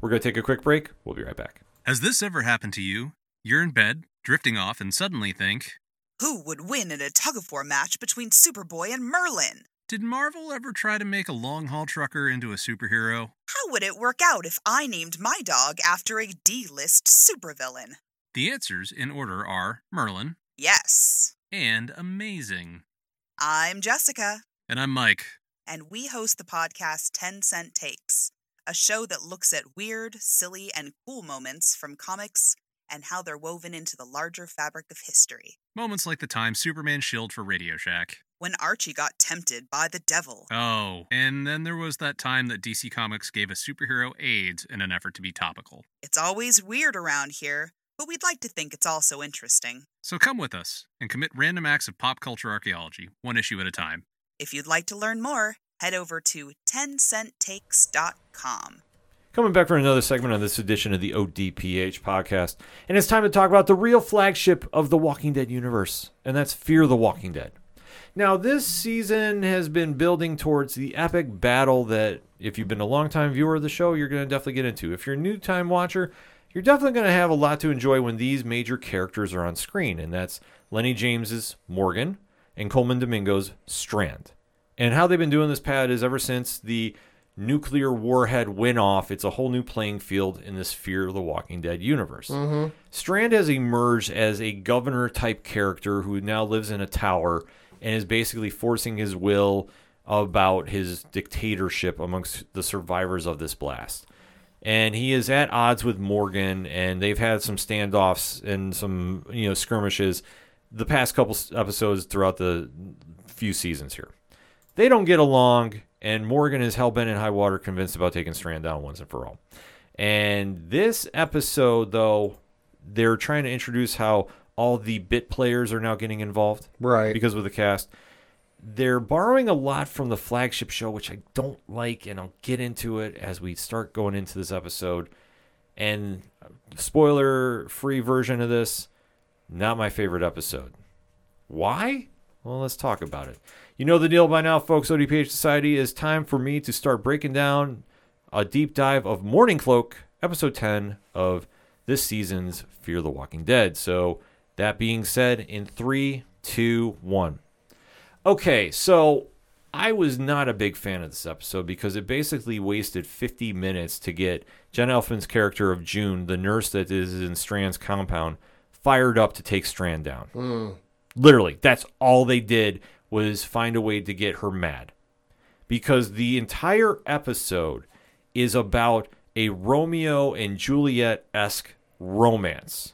We're going to take a quick break. We'll be right back. Has this ever happened to you? You're in bed, drifting off, and suddenly think, Who would win in a tug of war match between Superboy and Merlin? did Marvel ever try to make a long haul trucker into a superhero? How would it work out if I named my dog after a D list supervillain? The answers in order are Merlin Yes. and Amazing. I'm Jessica, And I'm Mike. and we host the podcast 10 Cent Takes, a show that looks at weird, silly, and cool moments from comics, and how they're woven into the larger fabric of history. Moments like the time Superman shilled for Radio Shack. When Archie got tempted by the devil. Oh, and then there was that time that DC Comics gave a superhero AIDS in an effort to be topical. It's always weird around here, but we'd like to think it's also interesting. So come with us and commit random acts of pop culture archaeology, one issue at a time. If you'd like to learn more, head over to 10centtakes.com. Coming back for another segment on this edition of the ODPH podcast. And it's time to talk about the real flagship of the Walking Dead universe, and that's Fear the Walking Dead. Now, this season has been building towards the epic battle that, if you've been a longtime viewer of the show, you're going to definitely get into. If you're a new time watcher, you're definitely going to have a lot to enjoy when these major characters are on screen, and that's Lenny James's Morgan and Colman Domingo's Strand. And how they've been doing this, Pat, is ever since the nuclear warhead went off, it's a whole new playing field in this Fear of the Walking Dead universe. Mm-hmm. Strand has emerged as a governor type character who now lives in a tower and is basically forcing his will about his dictatorship amongst the survivors of this blast. And he is at odds with Morgan, and they've had some standoffs and some you know skirmishes the past couple episodes throughout the few seasons here. They don't get along, and Morgan is hell bent in high water, convinced about taking Strand down once and for all. And this episode, though, they're trying to introduce how all the bit players are now getting involved Right. because of the cast. They're borrowing a lot from the flagship show, which I don't like, and I'll get into it as we start going into this episode. And spoiler free version of this, not my favorite episode. Why? Well, let's talk about it. You know the deal by now, folks. ODPH Society is time for me to start breaking down a deep dive of Mourning Cloak, episode 10 of this season's Fear the Walking Dead. So, that being said, in three, two, one. Okay, so I was not a big fan of this episode because it basically wasted 50 minutes to get Jen Elfman's character of June, the nurse that is in Strand's compound, fired up to take Strand down. Hmm. Literally, that's all they did was find a way to get her mad. Because the entire episode is about a Romeo and Juliet esque romance.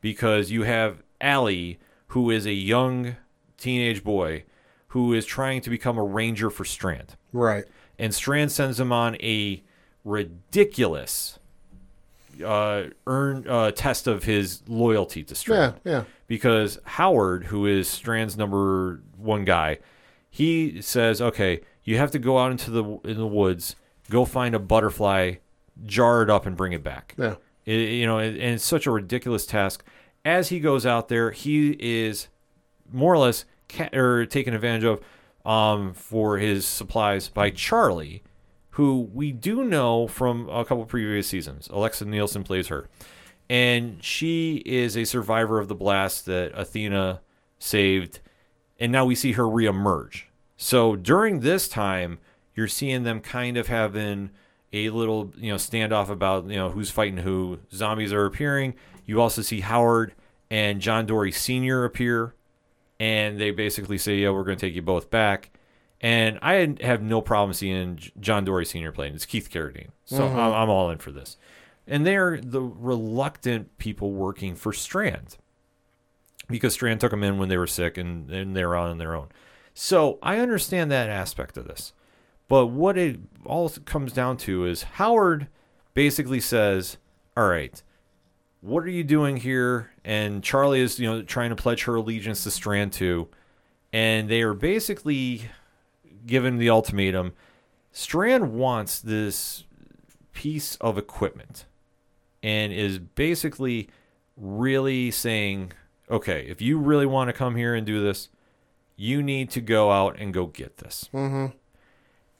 Because you have Allie, who is a young teenage boy who is trying to become a ranger for Strand. Right. And Strand sends him on a ridiculous uh, earn uh, test of his loyalty to Strand Yeah. Yeah. Because Howard, who is Strand's number one guy, he says, "Okay, you have to go out into the in the woods, go find a butterfly, jar it up, and bring it back." Yeah. It- you know, and it's such a ridiculous task. As he goes out there, he is more or less ca- or taken advantage of um, for his supplies by Charlie, who we do know from a couple previous seasons. Alexa Nisenson plays her, and she is a survivor of the blast that Athena saved, and now we see her reemerge. So during this time, you're seeing them kind of having a little, you know, standoff about you know who's fighting who. Zombies are appearing. You also see Howard and John Dorie Sr. appear and they basically say, "Yeah, we're going to take you both back." And I have no problem seeing John Dorie Sr. playing. It's Keith Carradine, so mm-hmm. I'm, I'm all in for this. And they're the reluctant people working for Strand because Strand took them in when they were sick and, and they were on their own. So I understand that aspect of this. But what it all comes down to is Howard basically says, All right, what are you doing here? And Charlie is, you know, trying to pledge her allegiance to Strand 2. And they are basically given the ultimatum. Strand wants this piece of equipment and is basically really saying, okay, if you really want to come here and do this, you need to go out and go get this. Mm-hmm.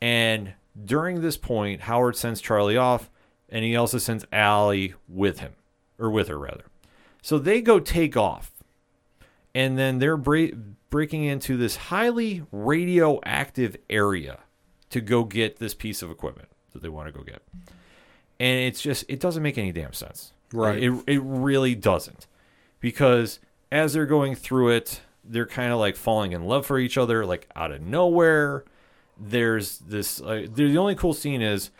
And during this point, Howard sends Charlie off, and he also sends Allie with him, or with her rather. So they go take off, and then they're bra- breaking into this highly radioactive area to go get this piece of equipment that they want to go get. And it's just it doesn't make any damn sense. Right. It it really doesn't. Because as they're going through it, they're kind of like falling in love for each other like out of nowhere. There's this uh, the only cool scene is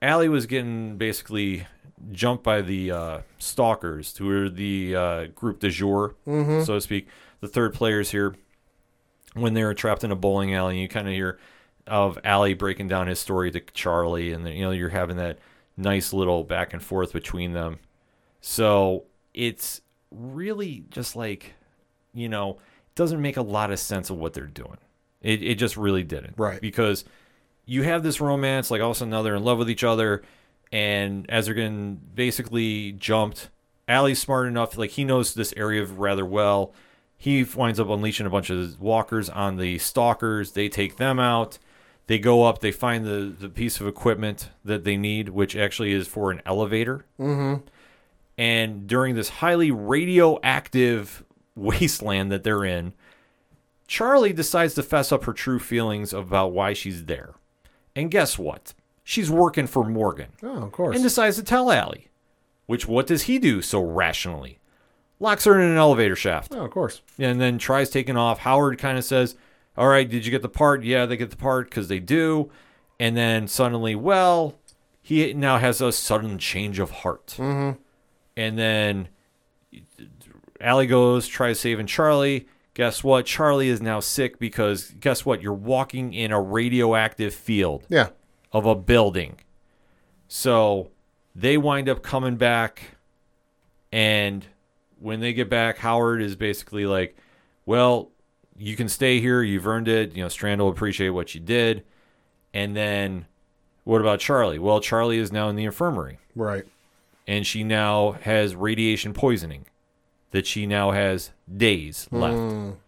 Allie was getting basically jumped by the uh, stalkers, who are the uh, group de jour, so to speak, the third players here. When they were trapped in a bowling alley, you kind of hear of Allie breaking down his story to Charlie, and then, you know you're having that nice little back and forth between them. So it's really just like, you know, it doesn't make a lot of sense of what they're doing. It it just really didn't. Right. Because you have this romance, like all of a sudden now they're in love with each other, and as they're getting basically jumped, Allie's smart enough, like he knows this area rather well. He winds up unleashing a bunch of walkers on the stalkers. They take them out. They go up. They find the, the piece of equipment that they need, which actually is for an elevator. Mm-hmm. And during this highly radioactive wasteland that they're in, Charlie decides to fess up her true feelings about why she's there. And guess what? She's working for Morgan Oh, of course. and decides to tell Allie. Which what does he do so rationally? Locks her in an elevator shaft oh, of course. and then tries taking off. Howard kind of says, "All right, did you get the part? Yeah, they get the part because they do." And then suddenly, well, he now has a sudden change of heart. Mm-hmm. And then Allie goes, tries saving Charlie. Guess what? Charlie is now sick because guess what? You're walking in a radioactive field Yeah. of a building. So they wind up coming back, and when they get back, Howard is basically like, "Well, you can stay here. You've earned it. You know, Strand will appreciate what you did." And then, what about Charlie? Well, Charlie is now in the infirmary, Right. and she now has radiation poisoning that she now has days hmm. left.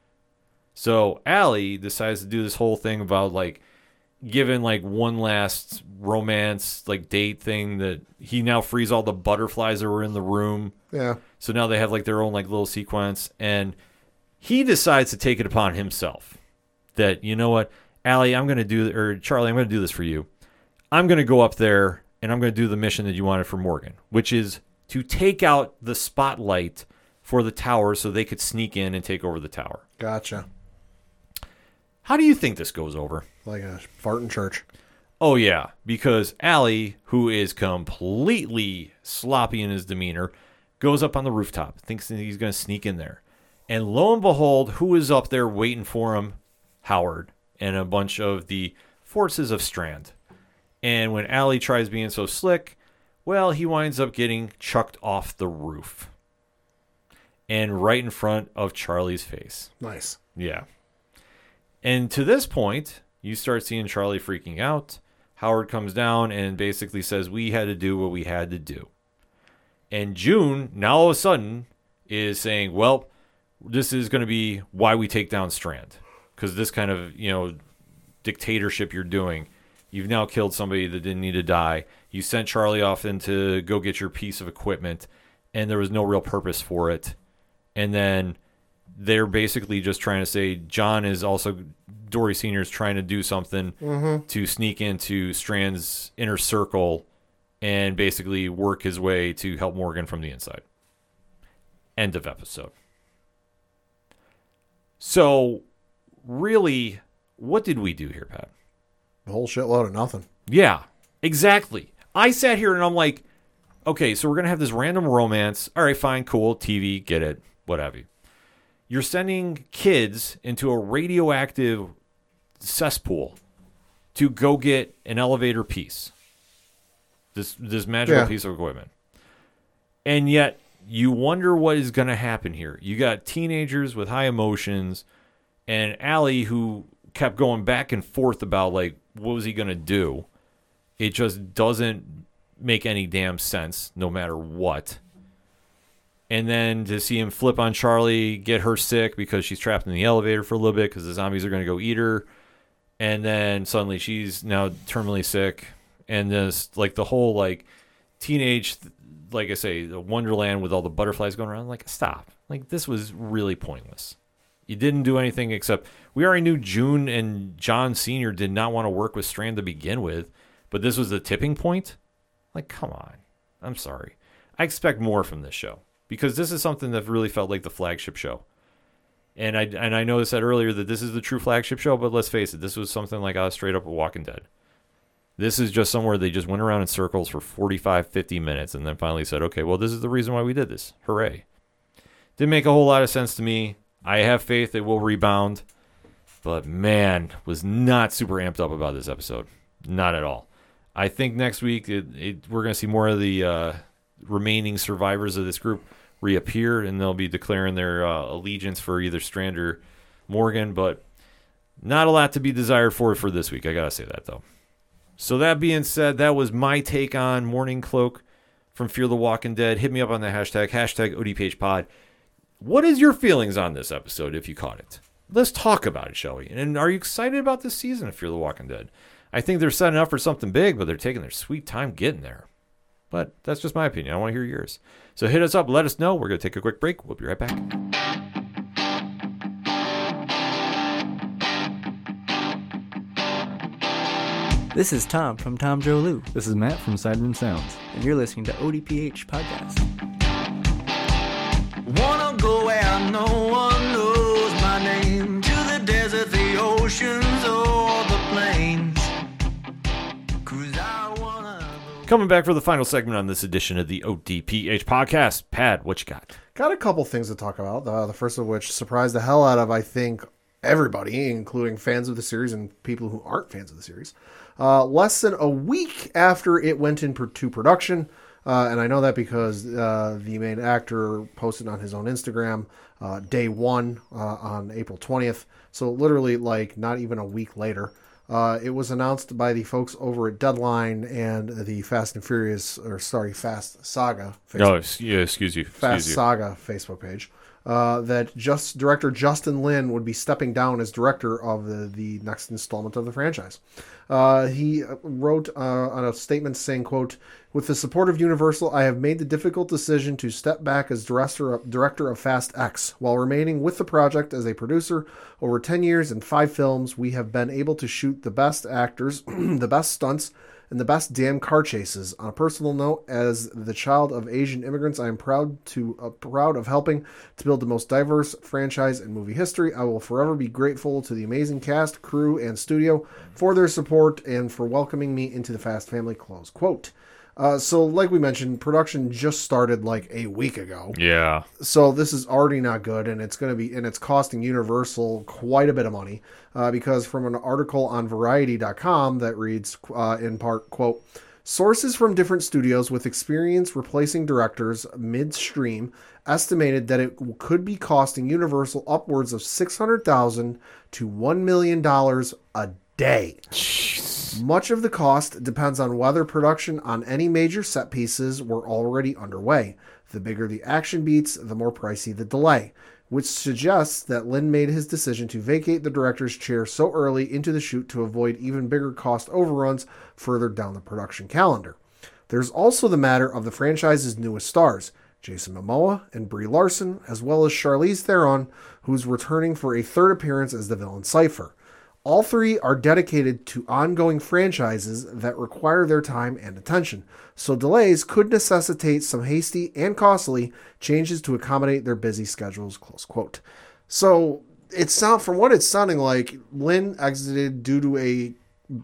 So Allie decides to do this whole thing about like giving like one last romance like date thing that he now frees all the butterflies that were in the room. Yeah. So now they have like their own like little sequence and he decides to take it upon himself that you know what, Allie, I'm gonna do or Charlie, I'm gonna do this for you. I'm gonna go up there and I'm gonna do the mission that you wanted for Morgan, which is to take out the spotlight for the tower so they could sneak in and take over the tower. Gotcha. How do you think this goes over? Like a fart in church. Oh yeah, because Allie, who is completely sloppy in his demeanor, goes up on the rooftop, thinks that he's going to sneak in there, and lo and behold, who is up there waiting for him? Howard and a bunch of the forces of Strand. And when Allie tries being so slick, well, he winds up getting chucked off the roof, and right in front of Charlie's face. Nice. Yeah. And to this point, you start seeing Charlie freaking out. Howard comes down and basically says, We had to do what we had to do. And June, now all of a sudden, is saying, Well, this is going to be why we take down Strand. Because this kind of, you know, dictatorship you're doing, you've now killed somebody that didn't need to die. You sent Charlie off in to go get your piece of equipment, and there was no real purpose for it. And then they're basically just trying to say John is also Dorie Senior is trying to do something mm-hmm. to sneak into Strand's inner circle and basically work his way to help Morgan from the inside. End of episode. So, really, what did we do here, Pat? A whole shitload of nothing. Yeah, exactly. I sat here and I'm like, okay, so we're gonna have this random romance. All right, fine, cool, TV, get it, what have you. You're sending kids into a radioactive cesspool to go get an elevator piece. This this magical Yeah. piece of equipment. And yet you wonder what is gonna happen here. You got teenagers with high emotions and Allie who kept going back and forth about like what was he gonna do. It just doesn't make any damn sense, no matter what. And then to see him flip on Charlie, get her sick because she's trapped in the elevator for a little bit because the zombies are gonna go eat her, and then suddenly she's now terminally sick, and this like the whole like teenage, like I say, the Wonderland with all the butterflies going around. Like stop, like this was really pointless. You didn't do anything except we already knew June and John Senior did not want to work with Strand to begin with, but this was the tipping point. Like, come on, I'm sorry. I expect more from this show because this is something that really felt like the flagship show. And I and I know I said earlier that this is the true flagship show, but let's face it, this was something like uh, straight up Walking Dead. This is just somewhere they just went around in circles for 45, 50 minutes and then finally said, okay, well, this is the reason why we did this. Hooray. Didn't make a whole lot of sense to me. I have faith it will rebound, but man, was not super amped up about this episode. Not at all. I think next week it, it, we're going to see more of the uh, remaining survivors of this group reappear, and they'll be declaring their uh, allegiance for either Strand or Morgan. But not a lot to be desired for for this week. I gotta say that though. So that being said, that was my take on Mourning Cloak from Fear the Walking Dead. Hit me up on the hashtag hashtag ODPHPod. What is your feelings on this episode if you caught it? Let's talk about it, shall we? And are you excited about this season of Fear the Walking Dead? I think they're setting up for something big, but they're taking their sweet time getting there. But that's just my opinion. I want to hear yours. So hit us up, let us know. We're going to take a quick break. We'll be right back. This is Tom from Tom Joe Lou, This is Matt from Sideroom Sounds. and you're listening to ODPH Podcast. Wanna go where no one knows my name To the desert, the oceans, or the plains Cause I wanna go Coming back for the final segment on this edition of the ODPH podcast. Pat, what you got? Got a couple things to talk about. Uh, the first of which surprised the hell out of, I think, everybody, including fans of the series and people who aren't fans of the series. Uh, less than a week after it went into production, uh, and I know that because uh, the main actor posted on his own Instagram uh, day one uh, on April 20th. So literally, like, not even a week later. Uh, it was announced by the folks over at Deadline and the Fast and Furious, or sorry, Fast Saga. Facebook Oh, yeah, excuse you. Fast you. Saga Facebook page uh, that just director Justin Lin would be stepping down as director of the, the next installment of the franchise. Uh, he wrote uh, on a statement saying, "quote With the support of Universal, I have made the difficult decision to step back as director of, director of Fast X while remaining with the project as a producer. Over ten years and five films, we have been able to shoot the best actors, the best stunts." And the best damn car chases. On a personal note, as the child of Asian immigrants, I am proud to uh, proud of helping to build the most diverse franchise in movie history. I will forever be grateful to the amazing cast, crew, and studio for their support and for welcoming me into the Fast family. Close quote. Uh, so, like we mentioned, production just started like a week ago. Yeah. so this is already not good and it's going to be and it's costing universal quite a bit of money uh, because from an article on variety.com that reads uh, in part quote sources from different studios with experience replacing directors midstream estimated that it could be costing universal upwards of 600000 to $1 million a day much of the cost depends on whether production on any major set pieces were already underway. The bigger the action beats, the more pricey the delay, which suggests that Lin made his decision to vacate the director's chair so early into the shoot to avoid even bigger cost overruns further down the production calendar. There's also the matter of the franchise's newest stars, Jason Momoa and Brie Larson, as well as Charlize Theron, who's returning for a third appearance as the villain Cypher. All three are dedicated to ongoing franchises that require their time and attention, so delays could necessitate some hasty and costly changes to accommodate their busy schedules. Close quote. So it sound from what it's sounding like, Lin exited due to a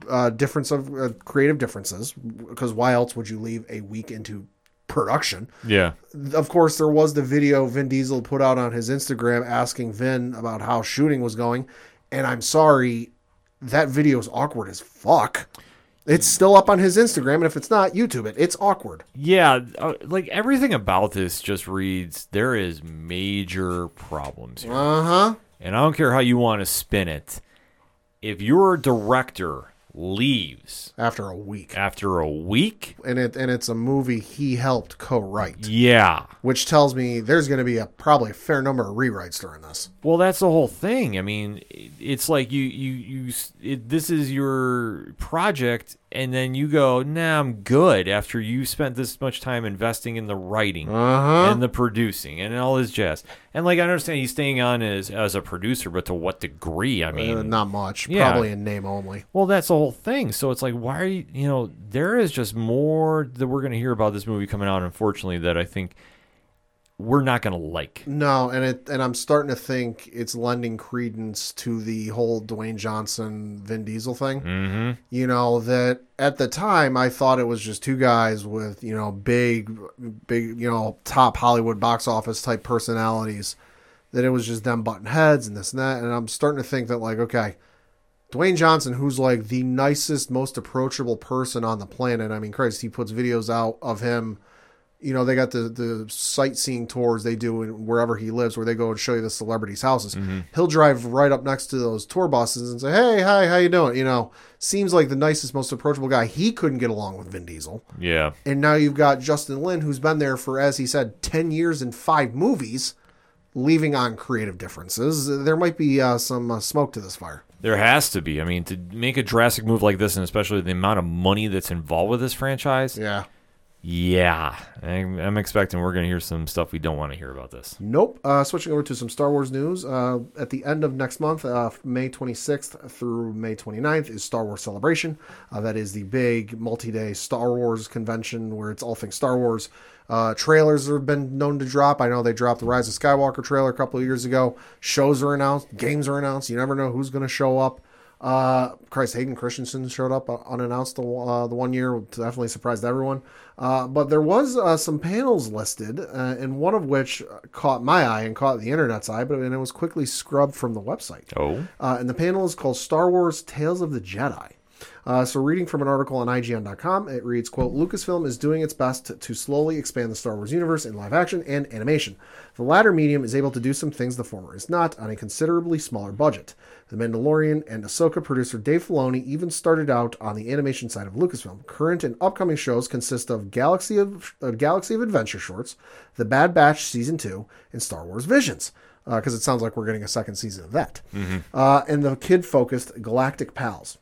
uh, difference of uh, creative differences. Because why else would you leave a week into production? Yeah. of course, there was the video Vin Diesel put out on his Instagram asking Vin about how shooting was going. And I'm sorry, that video is awkward as fuck. It's still up on his Instagram, and if it's not, YouTube it. It's awkward. Yeah, uh, like everything about this just reads there is major problems here. Uh huh. And I don't care how you want to spin it. If you're a director leaves After a week, after a week, and it and it's a movie he helped co-write, yeah. which tells me there's going to be a probably a fair number of rewrites during this. Well, that's the whole thing. I mean, it's like you you you it, this is your project and then you go, "Nah, I'm good." After you spent this much time investing in the writing Uh-huh. and the producing and all this jazz. And like I understand he's staying on as as a producer, but to what degree? I mean, Uh, not much, yeah. probably in name only. Well, that's the whole thing. So it's like, why are you, you know, there is just more that we're going to hear about this movie coming out, unfortunately, that I think we're not going to like. No, and it and I'm starting to think it's lending credence to the whole Dwayne Johnson Vin Diesel thing. Mm-hmm. You know that at the time I thought it was just two guys with you know big, big you know top Hollywood box office type personalities. That it was just them button heads and this and that, and I'm starting to think that like okay, Dwayne Johnson, who's like the nicest, most approachable person on the planet. I mean, Christ, he puts videos out of him. You know, they got the the sightseeing tours they do in wherever he lives, where they go and show you the celebrities' houses. He'll drive right up next to those tour buses and say, "Hey, hi, how you doing?" You know, seems like the nicest, most approachable guy. He couldn't get along with Vin Diesel, Yeah. and now you've got Justin Lin, who's been there for, as he said, ten years and five movies, leaving on creative differences. There might be uh, some uh, smoke to this fire. There has to be. I mean, to make a drastic move like this, and especially the amount of money that's involved with this franchise, Yeah. Yeah, I'm, expecting we're going to hear some stuff we don't want to hear about this. Nope. Uh, switching over to some Star Wars news. Uh, at the end of next month, uh, May 26th through May 29th, is Star Wars Celebration. Uh, that is the big multi day Star Wars convention where it's all things Star Wars. Uh, trailers have been known to drop. I know they dropped the Rise of Skywalker trailer a couple of years ago. Shows are announced, games are announced. You never know who's going to show up. Uh, Christ, Hayden Christensen showed up uh, unannounced the, uh, the one year. Definitely surprised everyone. Uh, but there was uh, some panels listed, uh, and one of which caught my eye and caught the internet's eye, but and it was quickly scrubbed from the website. Oh, Uh, and the panel is called Star Wars Tales of the Jedi. Uh, so, reading from an article on IGN.com, it reads, quote, Lucasfilm is doing its best to, to slowly expand the Star Wars universe in live action and animation. The latter medium is able to do some things the former is not on a considerably smaller budget. The Mandalorian and Ahsoka producer Dave Filoni even started out on the animation side of Lucasfilm. Current and upcoming shows consist of Galaxy of uh, Galaxy of Adventure shorts, The Bad Batch Season 2, and Star Wars Visions because it sounds like we're getting a second season of that. Uh, and the kid focused Galactic Pals.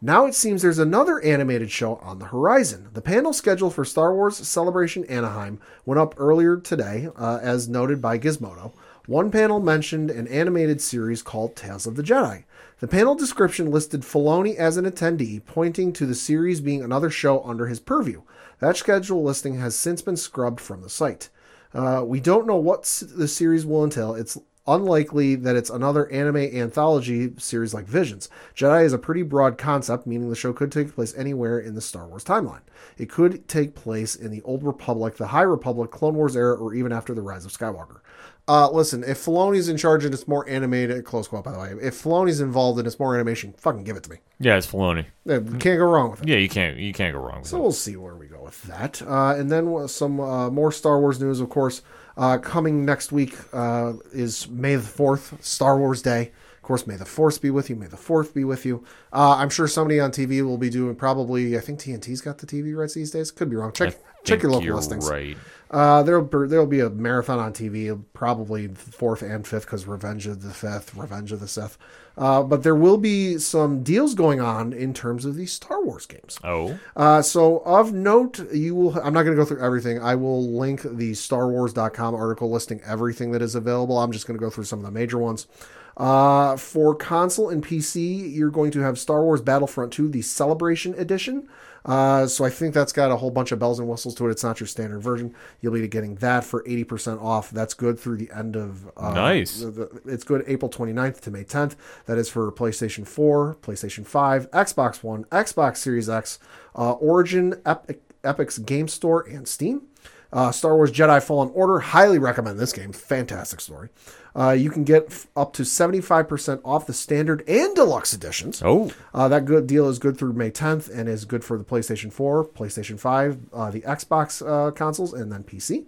Now it seems there's another animated show on the horizon. The panel scheduled for Star Wars Celebration Anaheim went up earlier today, uh, as noted by Gizmodo. One panel mentioned an animated series called Tales of the Jedi. The panel description listed Filoni as an attendee, pointing to the series being another show under his purview. That schedule listing has since been scrubbed from the site. Uh, we don't know what the series will entail. It's unlikely that it's another anime anthology series like Visions. Jedi is a pretty broad concept, meaning the show could take place anywhere in the Star Wars timeline. It could take place in the Old Republic, the High Republic, Clone Wars era, or even after the Rise of Skywalker. Uh, listen, if Filoni's in charge and it's more animated, close quote by the way, if Filoni's involved and it's more animation, fucking give it to me. yeah, it's Filoni. Can't go wrong with it. Yeah, you can't you can't go wrong with So it. So we'll see where we go with that. Uh, and then some uh, more Star Wars news, of course. Uh, coming next week uh, is May the 4th, Star Wars Day. Of course, may the Force be with you. May the Fourth be with you. Uh, I'm sure somebody on TV will be doing probably. I think TNT's got the TV rights these days. Could be wrong. Check check Think your local listings. Right. Uh, there'll be, there'll be a marathon on TV, probably fourth and fifth, because Revenge of the Fifth, Revenge of the Sith. Uh, but there will be some deals going on in terms of these Star Wars games. Oh, Uh, so of note, you will. I'm not going to go through everything. I will link the StarWars.com article listing everything that is available. I'm just going to go through some of the major ones. Uh, for console and PC, you're going to have Star Wars Battlefront 2, the Celebration Edition. Uh, so I think that's got a whole bunch of bells and whistles to it. It's not your standard version. You'll be getting that for 80% off. That's good through the end of. Uh, Nice. the- the- it's good April 29th to May 10th. That is for PlayStation 4, PlayStation 5, Xbox One, Xbox Series X, uh, Origin, Epic, Epic's Game Store, and Steam. Uh, Star Wars Jedi Fallen Order. Highly recommend this game. Fantastic story. Uh, you can get f- up to 75% off the standard and deluxe editions. oh, Uh, that good deal is good through May 10th and is good for the PlayStation 4, PlayStation 5, uh, the Xbox uh, consoles, and then PC.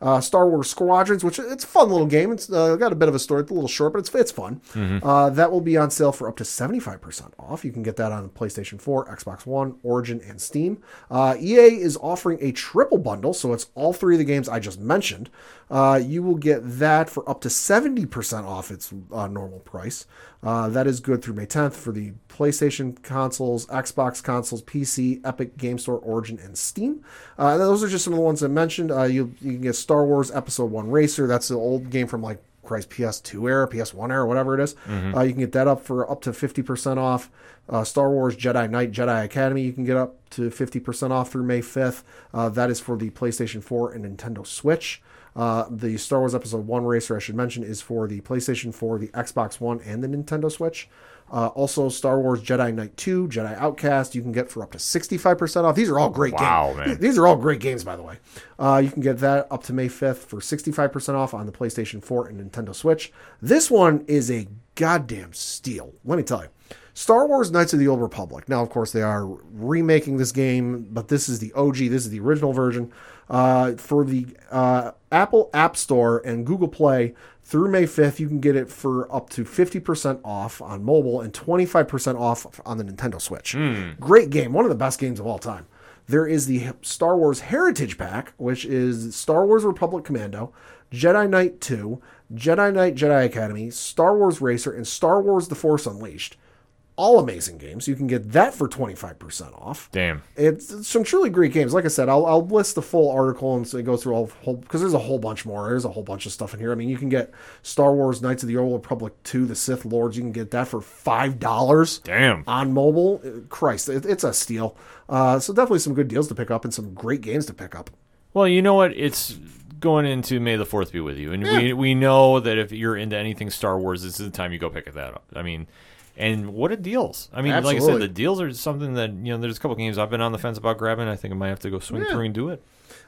Uh, Star Wars Squadrons, which it's a fun little game. It's uh, got a bit of a story. It's a little short, but it's it's fun. Uh, that will be on sale for up to 75% off. You can get that on PlayStation 4, Xbox One, Origin, and Steam. Uh, EA is offering a triple bundle, so it's all three of the games I just mentioned. Uh, you will get that for up to 70% off its uh, normal price. Uh, that is good through May 10th for the PlayStation consoles, Xbox consoles, PC, Epic Game Store, Origin, and Steam. Uh, and those are just some of the ones I mentioned. Uh, you, you can get Star Wars Episode 1 Racer. That's the old game from like Christ PS2 era, PS1 era, whatever it is. Uh, you can get that up for up to 50% off. Uh, Star Wars Jedi Knight Jedi Academy, you can get up to 50% off through May 5th. Uh, that is for the PlayStation 4 and Nintendo Switch. Uh, the Star Wars Episode 1 racer, I should mention, is for the PlayStation 4, the Xbox One, and the Nintendo Switch. Uh, also, Star Wars Jedi Knight 2, Jedi Outcast, you can get for up to 65% off. These are all great Wow, games. man. These are all great games, by the way. Uh, you can get that up to May 5th for 65% off on the PlayStation 4 and Nintendo Switch. This one is a goddamn steal, let me tell you. Star Wars Knights of the Old Republic. Now, of course, they are remaking this game, but this is the OG, this is the original version. Uh, for the uh, Apple App Store and Google Play through May 5th, you can get it for up to 50% off on mobile and 25% off on the Nintendo Switch. Hmm. Great game, one of the best games of all time. There is the Star Wars Heritage Pack, which is Star Wars Republic Commando, Jedi Knight 2, Jedi Knight Jedi Academy, Star Wars Racer, and Star Wars The Force Unleashed. All amazing games. You can get that for 25% off. Damn. It's, it's some truly great games. Like I said, I'll, I'll list the full article and so go through all whole because there's a whole bunch more. There's a whole bunch of stuff in here. I mean, you can get Star Wars Knights of the Old Republic 2, The Sith Lords. You can get that for five dollars Damn. on mobile. Uh, Christ, it, it's a steal. Uh, so definitely some good deals to pick up and some great games to pick up. Well, you know what? It's going into May the Fourth be with you, and we we know that if you're into anything Star Wars, this is the time you go pick that up. I mean, and what a deals! I mean, like I said, the deals are something that you know. There's a couple games I've been on the fence about grabbing. I think I might have to go swing through and do it.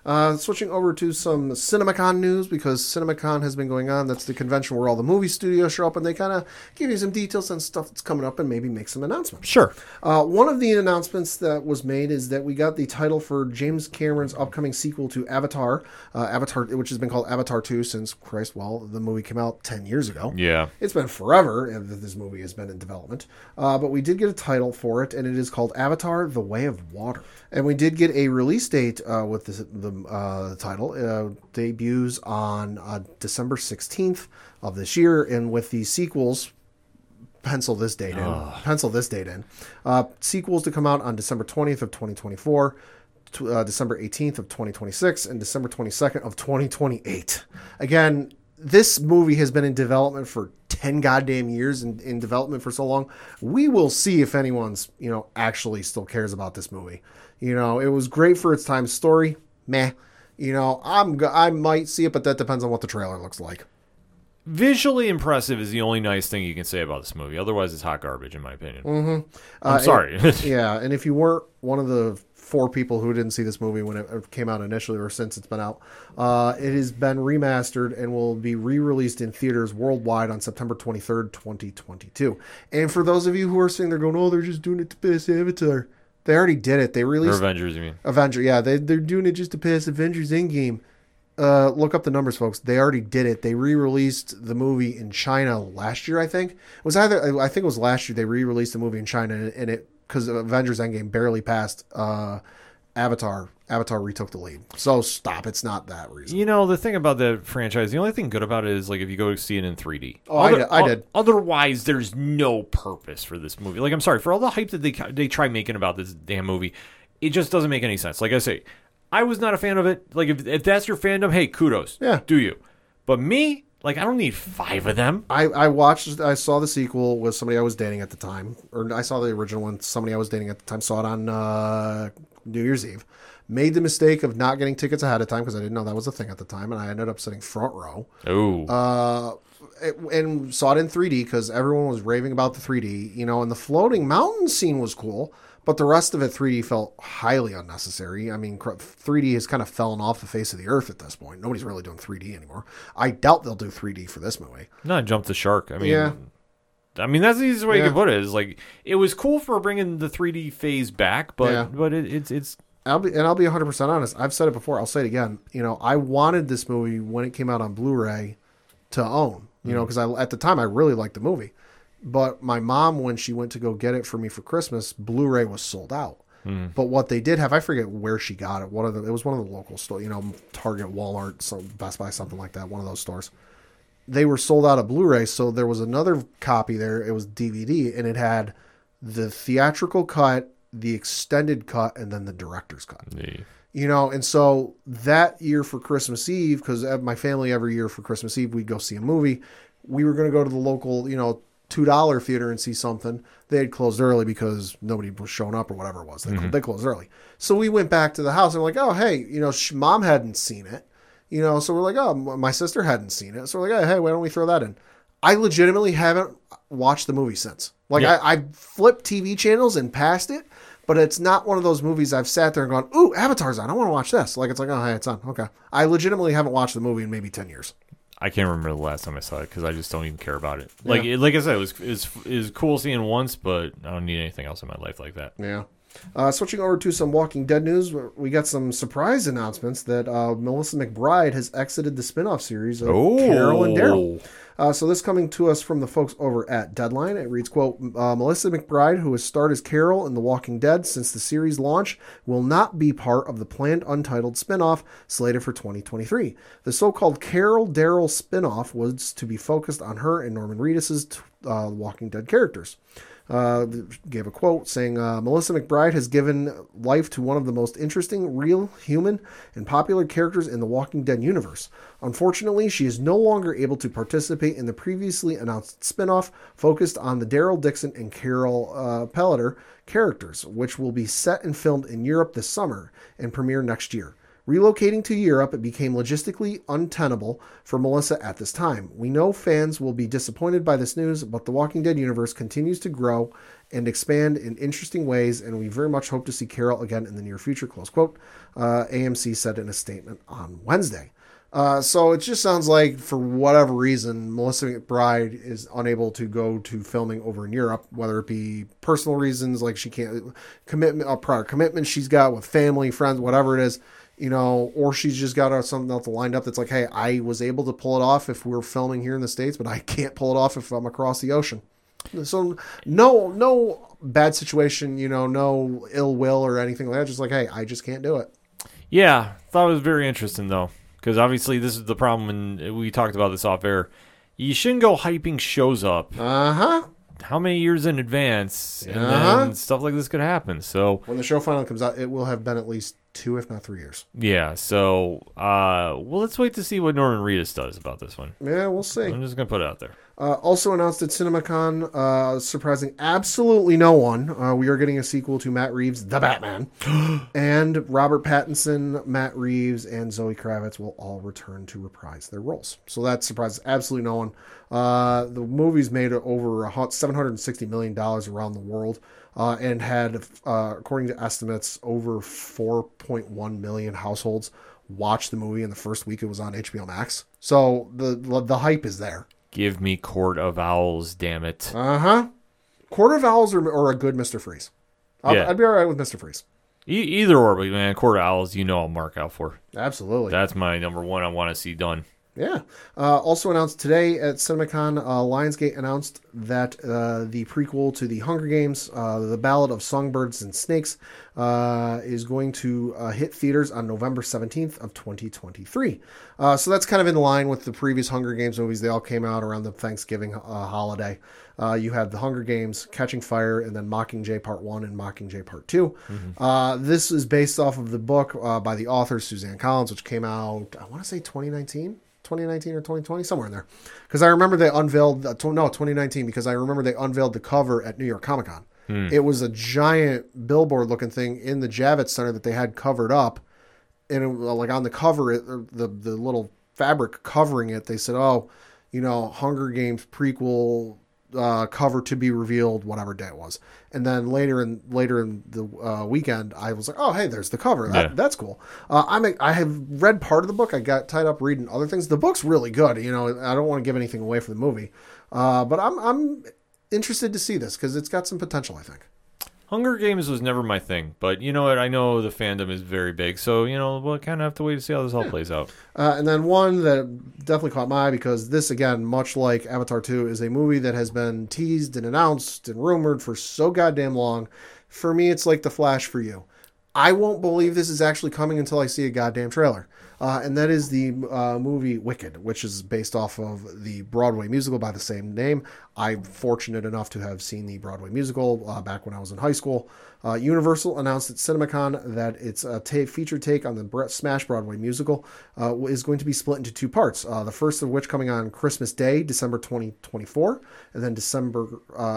Uh, switching over to some CinemaCon news because CinemaCon has been going on. That's the convention where all the movie studios show up and they kind of give you some details on stuff that's coming up and maybe make some announcements. Sure. Uh, one of the announcements that was made is that we got the title for James Cameron's upcoming sequel to Avatar, uh, Avatar, which has been called Avatar 2 since Christ, well, the movie came out 10 years ago. Yeah. It's been forever uh, that this movie has been in development, uh, but we did get a title for it, and it is called Avatar: The Way of Water. And we did get a release date uh, with this, the uh, title. Uh, debuts on uh, December sixteenth of this year, and with the sequels pencil this date in. Pencil this date in. Uh, sequels to come out on December 20th of 2024, tw- uh, December 18th of 2026, and December 22nd of 2028. Again, this movie has been in development for 10 goddamn years and in development for so long. We will see if anyone's, you know, actually still cares about this movie. You know, it was great for its time story. Meh. You know, I'm I might see it, but that depends on what the trailer looks like. Visually impressive is the only nice thing you can say about this movie. Otherwise, it's hot garbage, in my opinion. I'm Uh, sorry. and- yeah, and if you weren't one of the four people who didn't see this movie when it came out initially or since it's been out, uh, it has been remastered and will be re-released in theaters worldwide on September 23rd, 2022. And for those of you who are sitting there going, "Oh, they're just doing it to piss Avatar," they already did it. They Or released Avengers, you mean? Avenger. Yeah, they they're doing it just to pass Avengers Endgame. Uh, look up the numbers, folks. They already did it. They re-released the movie in China last year. I think it was either. I think it was last year. They re-released the movie in China, and, and it because Avengers Endgame barely passed uh, Avatar. Avatar retook the lead. So stop. It's not that reason. You know, the thing about the franchise, the only thing good about it is like if you go see it in 3D. Oh, I did- I did. Otherwise, there's no purpose for this movie. Like, I'm sorry for all the hype that they they try making about this damn movie. It just doesn't make any sense. Like I say, I was not a fan of it. Like if if that's your fandom, hey, kudos. Yeah. do you? But me, like, I don't need five of them. I, I watched I saw the sequel with somebody I was dating at the time, or I saw the original one. Somebody I was dating at the time saw it on uh, New Year's Eve. Made the mistake of not getting tickets ahead of time because I didn't know that was a thing at the time, and I ended up sitting front row. Oh, Uh, it- and saw it in 3D because everyone was raving about the 3D, you know, and the floating mountain scene was cool, but the rest of it 3D felt highly unnecessary. I mean, 3D has kind of fallen off the face of the earth at this point. Nobody's really doing 3D anymore. I doubt they'll do 3D for this movie. not jump the shark. I mean, Yeah. I mean that's the easiest way you can put it. Is like it was cool for bringing the 3D phase back, but Yeah. but it, it's it's I'll be and I'll be 100 percent honest. I've said it before. I'll say it again. You know, I wanted this movie when it came out on Blu-ray to own. You mm-hmm. know, because I at the time I really liked the movie, but my mom when she went to go get it for me for Christmas, Blu-ray was sold out. Hmm. But what they did have, I forget where she got it. One of the it was one of the local stores. You know, Target, Walmart, so Best Buy, something like that. One of those stores. They were sold out of Blu-ray, so there was another copy there. It was DVD, and it had the theatrical cut, the extended cut, and then the director's cut the- you know and so that year for christmas eve because my family every year for christmas eve we'd go see a movie we were going to go to the local you know two dollar theater and see something they had closed early because nobody was showing up or whatever it was they, mm-hmm. they closed early so we went back to the house and we're like oh hey you know sh- mom hadn't seen it You know, so we're like, oh, my sister hadn't seen it, so we're like, oh, hey, why don't we throw that in? I legitimately haven't watched the movie since. Like, Yeah. I, I flipped TV channels and passed it, but it's not one of those movies I've sat there and gone, ooh, Avatar's on. I want to watch this. Like, it's like, oh, hey, it's on. Okay. I legitimately haven't watched the movie in maybe 10 years. I can't remember the last time I saw it because I just don't even care about it. Like Yeah. it, like I said, it was is is cool seeing once, but I don't need anything else in my life like that. Yeah. Uh, switching over to some Walking Dead news, we got some surprise announcements that uh, Melissa McBride has exited the spin-off series of Carol and Daryl. Uh, so this coming to us from the folks over at Deadline. It reads, quote, uh, Melissa McBride, who has starred as Carol in The Walking Dead since the series launch, will not be part of the planned untitled spin-off slated for 2023. The so-called Carol Daryl spin-off was to be focused on her and Norman Reedus' uh, Walking Dead characters uh, gave a quote saying, uh, Melissa McBride has given life to one of the most interesting, real, human, and popular characters in the Walking Dead universe. Unfortunately, she is no longer able to participate in the previously announced spin-off focused on the Daryl Dixon and Carol uh, characters, which will be set and filmed in Europe this summer and premiere next year. Relocating to Europe, it became logistically untenable for Melissa at this time. We know fans will be disappointed by this news, but the Walking Dead universe continues to grow and expand in interesting ways, and we very much hope to see Carol again in the near future. Close quote. Uh, AMC said in a statement on Wednesday. Uh, so it just sounds like, for whatever reason, Melissa McBride is unable to go to filming over in Europe, whether it be personal reasons, like she can't commitment, a prior commitment she's got with family, friends, whatever it is, you know, or she's just got uh, something else lined up that's like, hey, I was able to pull it off if we're filming here in the states, but I can't pull it off if I'm across the ocean. So no, no bad situation, you know, no ill will or anything like that. Just like, hey, I just can't do it. Yeah, thought it was very interesting though, because obviously this is the problem, and we talked about this off air. You shouldn't go hyping shows up Uh huh. how many years in advance, and Uh-huh. then stuff like this could happen. So When the show finally comes out, it will have been at least two, if not three years. yeah, so uh, well, let's wait to see what Norman Reedus does about this one. Yeah, we'll see. I'm just gonna put it out there. Uh, also announced at CinemaCon, uh, surprising absolutely no one, uh, we are getting a sequel to Matt Reeves' The Batman. and Robert Pattinson, Matt Reeves, and Zoe Kravitz will all return to reprise their roles. So that surprises absolutely no one. Uh, the movie's made over a hun- $760 million around the world uh, and had, uh, according to estimates, over 4.1 million households watch the movie in the first week it was on HBO Max. So the the hype is there. Give me Court of Owls, damn it. Uh huh. Quarter vowels or, or a good Mr. Freeze. I'll, Yeah. I'd be all right with Mr. Freeze. E- either or, but man, Court of Owls, you know I'll mark out for. Absolutely. That's my number one. I want to see done. Yeah. Uh, also announced today at CinemaCon, uh, Lionsgate announced that uh, the prequel to the Hunger Games, uh, The Ballad of Songbirds and Snakes, uh, is going to uh, hit theaters on November 17th of 2023. Uh, so that's kind of in line with the previous Hunger Games movies. They all came out around the Thanksgiving uh, holiday. Uh, you had The Hunger Games, Catching Fire, and then Mockingjay Part 1 and Mockingjay Part 2. Uh, this is based off of the book uh, by the author Suzanne Collins, which came out, I want to say 2019. 2019 or 2020, somewhere in there. Because I remember they unveiled, uh, no, 2019, because I remember they unveiled the cover at New York Comic Con. It was a giant billboard looking thing in the Javits Center that they had covered up. And it, like on the cover, it, the, the little fabric covering it, they said, oh, you know, Hunger Games prequel uh, cover to be revealed, whatever day it was. And then later in later in the uh, weekend, I was like, oh, hey, there's the cover. That, Yeah. That's cool. Uh, I'm a, I have read part of the book. I got tied up reading other things. The book's really good. You know, I don't want to give anything away for the movie, uh, but I'm I'm interested to see this because it's got some potential. I think. Hunger Games was never my thing, but you know what? I know the fandom is very big, so you know we'll kind of have to wait to see how this all plays out. Uh, and then one that definitely caught my eye because this, again, much like Avatar 2, is a movie that has been teased and announced and rumored for so goddamn long. For me, it's like The Flash for you. I won't believe this is actually coming until I see a goddamn trailer. Uh, and that is the uh, movie Wicked, which is based off of the Broadway musical by the same name. I'm fortunate enough to have seen the Broadway musical uh, back when I was in high school. Uh, Universal announced at CinemaCon that its uh, feature take on the Smash Broadway musical uh, is going to be split into two parts. The first of which coming on Christmas Day, December 2024, and then December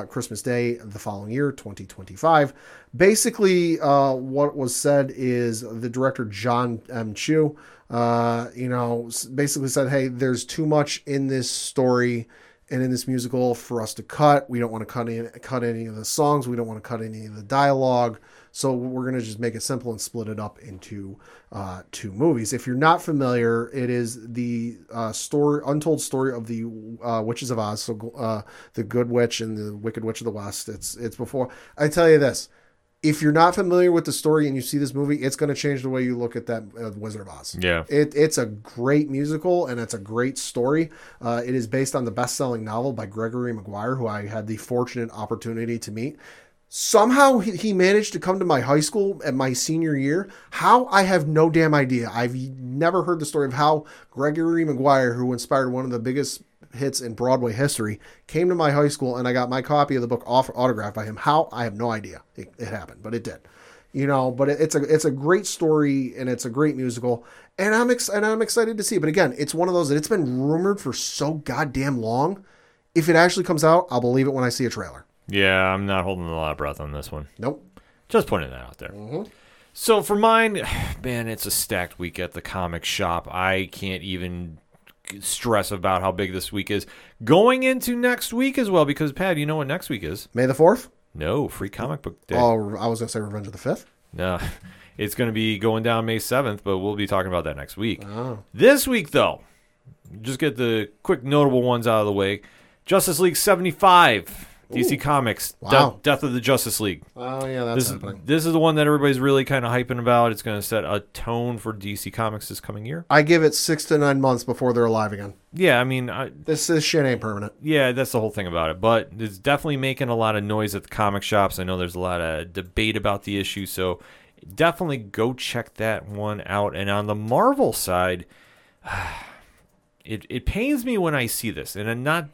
Christmas Day the following year, 2025. Basically, what was said is the director John M. Chu uh, you know, basically said, "Hey, there's too much in this story and in this musical for us to cut. We don't want to cut in, cut any of the songs. We don't want to cut any of the dialogue. So we're gonna just make it simple and split it up into uh, two movies. If you're not familiar, it is the uh, story, untold story of the uh, Witches of Oz. So uh, the Good Witch and the Wicked Witch of the West. It's it's before. I tell you this if you're not familiar with the story and you see this movie, it's going to change the way you look at that uh, Wizard of Oz. Yeah. It, it's a great musical and it's a great story. Uh, it is based on the best selling novel by Gregory Maguire, who I had the fortunate opportunity to meet. Somehow he, he managed to come to my high school at my senior year. How? I have no damn idea. I've never heard the story of how Gregory Maguire, who inspired one of the biggest hits in Broadway history, came to my high school and I got my copy of the book off autographed by him. How? I have no idea. It, it happened, but it did. You know, but it, it's a it's a great story and it's a great musical, and I'm ex- and I'm excited to see. it. But again, it's one of those that it's been rumored for so goddamn long. If it actually comes out, I'll believe it when I see a trailer. Yeah, I'm not holding a lot of breath on this one. Nope. Just putting that out there. Mm-hmm. So for mine, man, it's a stacked week at the comic shop. I can't even stress about how big this week is. Going into next week as well, because Pat, you know what next week is? May the fourth. No, free comic book day. Oh, I was gonna say Revenge of the Fifth. No, it's going to be going down May 7th, but we'll be talking about that next week. Oh. This week, though, just get the quick notable ones out of the way. Justice League 75, DC Comics, De- Death of the Justice League. Oh yeah, that's This is, this is the one that everybody's really kind of hyping about. It's going to set a tone for DC Comics this coming year. I give it six to nine months before they're alive again. Yeah, I mean, I, This this shit ain't permanent. yeah, that's the whole thing about it. But it's definitely making a lot of noise at the comic shops. I know there's a lot of debate about the issue, so definitely go check that one out. And on the Marvel side, it it pains me when I see this, and I'm not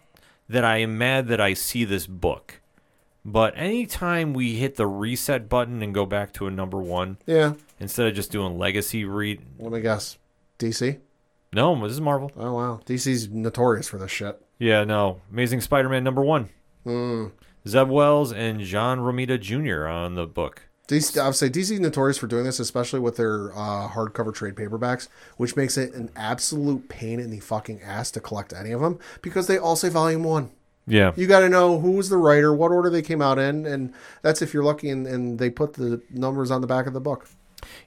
that I am mad that I see this book, but anytime we hit the reset button and go back to a number one Yeah. instead of just doing legacy read, Let me guess. DC. no, this is Marvel. Oh wow, DC's notorious for this shit. Yeah, no. Amazing Spider-Man number one. Hmm. Zeb Wells and John Romita Jr. on the book. DC, I would say DC's notorious for doing this, especially with their uh, hardcover trade paperbacks, which makes it an absolute pain in the fucking ass to collect any of them because they all say Volume One. Yeah. You got to know who was the writer, what order they came out in, and that's if you're lucky. And, and they put the numbers on the back of the book.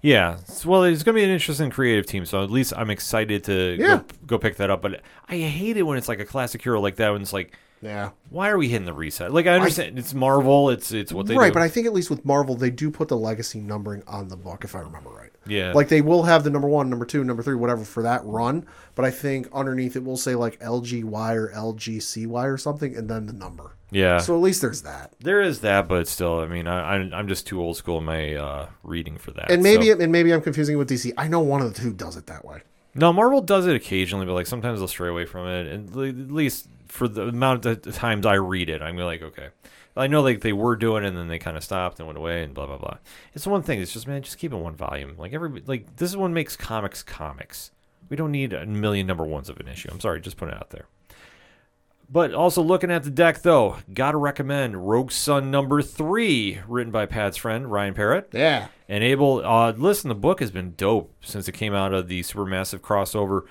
Yeah. Well, it's going to be an interesting creative team, so at least I'm excited to Yeah. go, go pick that up. But I hate it when it's like a classic hero like that, when it's like, Yeah, why are we hitting the reset? Like, I understand it's Marvel, it's it's what they do. right. do. But I think at least with Marvel, they do put the legacy numbering on the book, if I remember right. yeah. Like they will have the number one, number two, number three, whatever for that run. But I think underneath it will say like LGY or LGCY or something, and then the number. yeah. So at least there's that. there is that, but still, I mean, I, I, I'm just too old school in my uh, reading for that. And maybe so- and maybe I'm confusing it with DC. I know one of the two does it that way. No, Marvel does it occasionally, but like sometimes they'll stray away from it. And at least for the amount of times I read it, I'm like, okay. I know like they were doing it and then they kind of stopped and went away and blah blah blah. It's one thing. It's just man, just keep it one volume. Like every like this is what makes comics comics. We don't need a million number ones of an issue. I'm sorry, just putting it out there. But also looking at the deck though, gotta recommend Rogue Sun number three, written by Pat's friend Ryan Parrott. Yeah. And Abel, uh, listen, the book has been dope since it came out of the Supermassive crossover.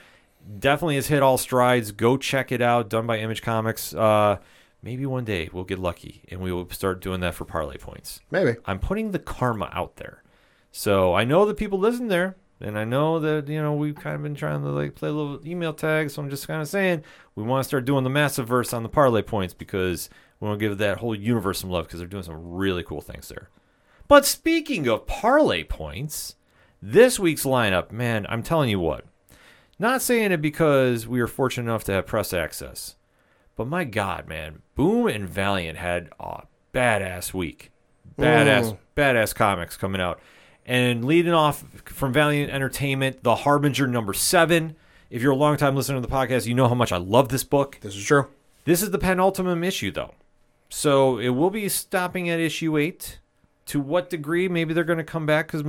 Definitely has hit all strides. Go check it out. Done by Image Comics. Uh, maybe one day we'll get lucky and we will start doing that for parlay points. Maybe. I'm putting the karma out there. So I know that people listen there, and I know that you know we've kind of been trying to like play a little email tag. So I'm just kind of saying we want to start doing the massive verse on the parlay points because we want to give that whole universe some love because they're doing some really cool things there. But speaking of parlay points, this week's lineup, man, I'm telling you what. Not saying it because we were fortunate enough to have press access, but my God, man, Boom and Valiant had a badass week. Badass, badass comics coming out. And leading off from Valiant Entertainment, The Harbinger number seven. If you're a longtime listener to the podcast, you know how much I love this book. This is true. This is the penultimate issue, though. So it will be stopping at issue eight. To what degree? Maybe they're going to come back because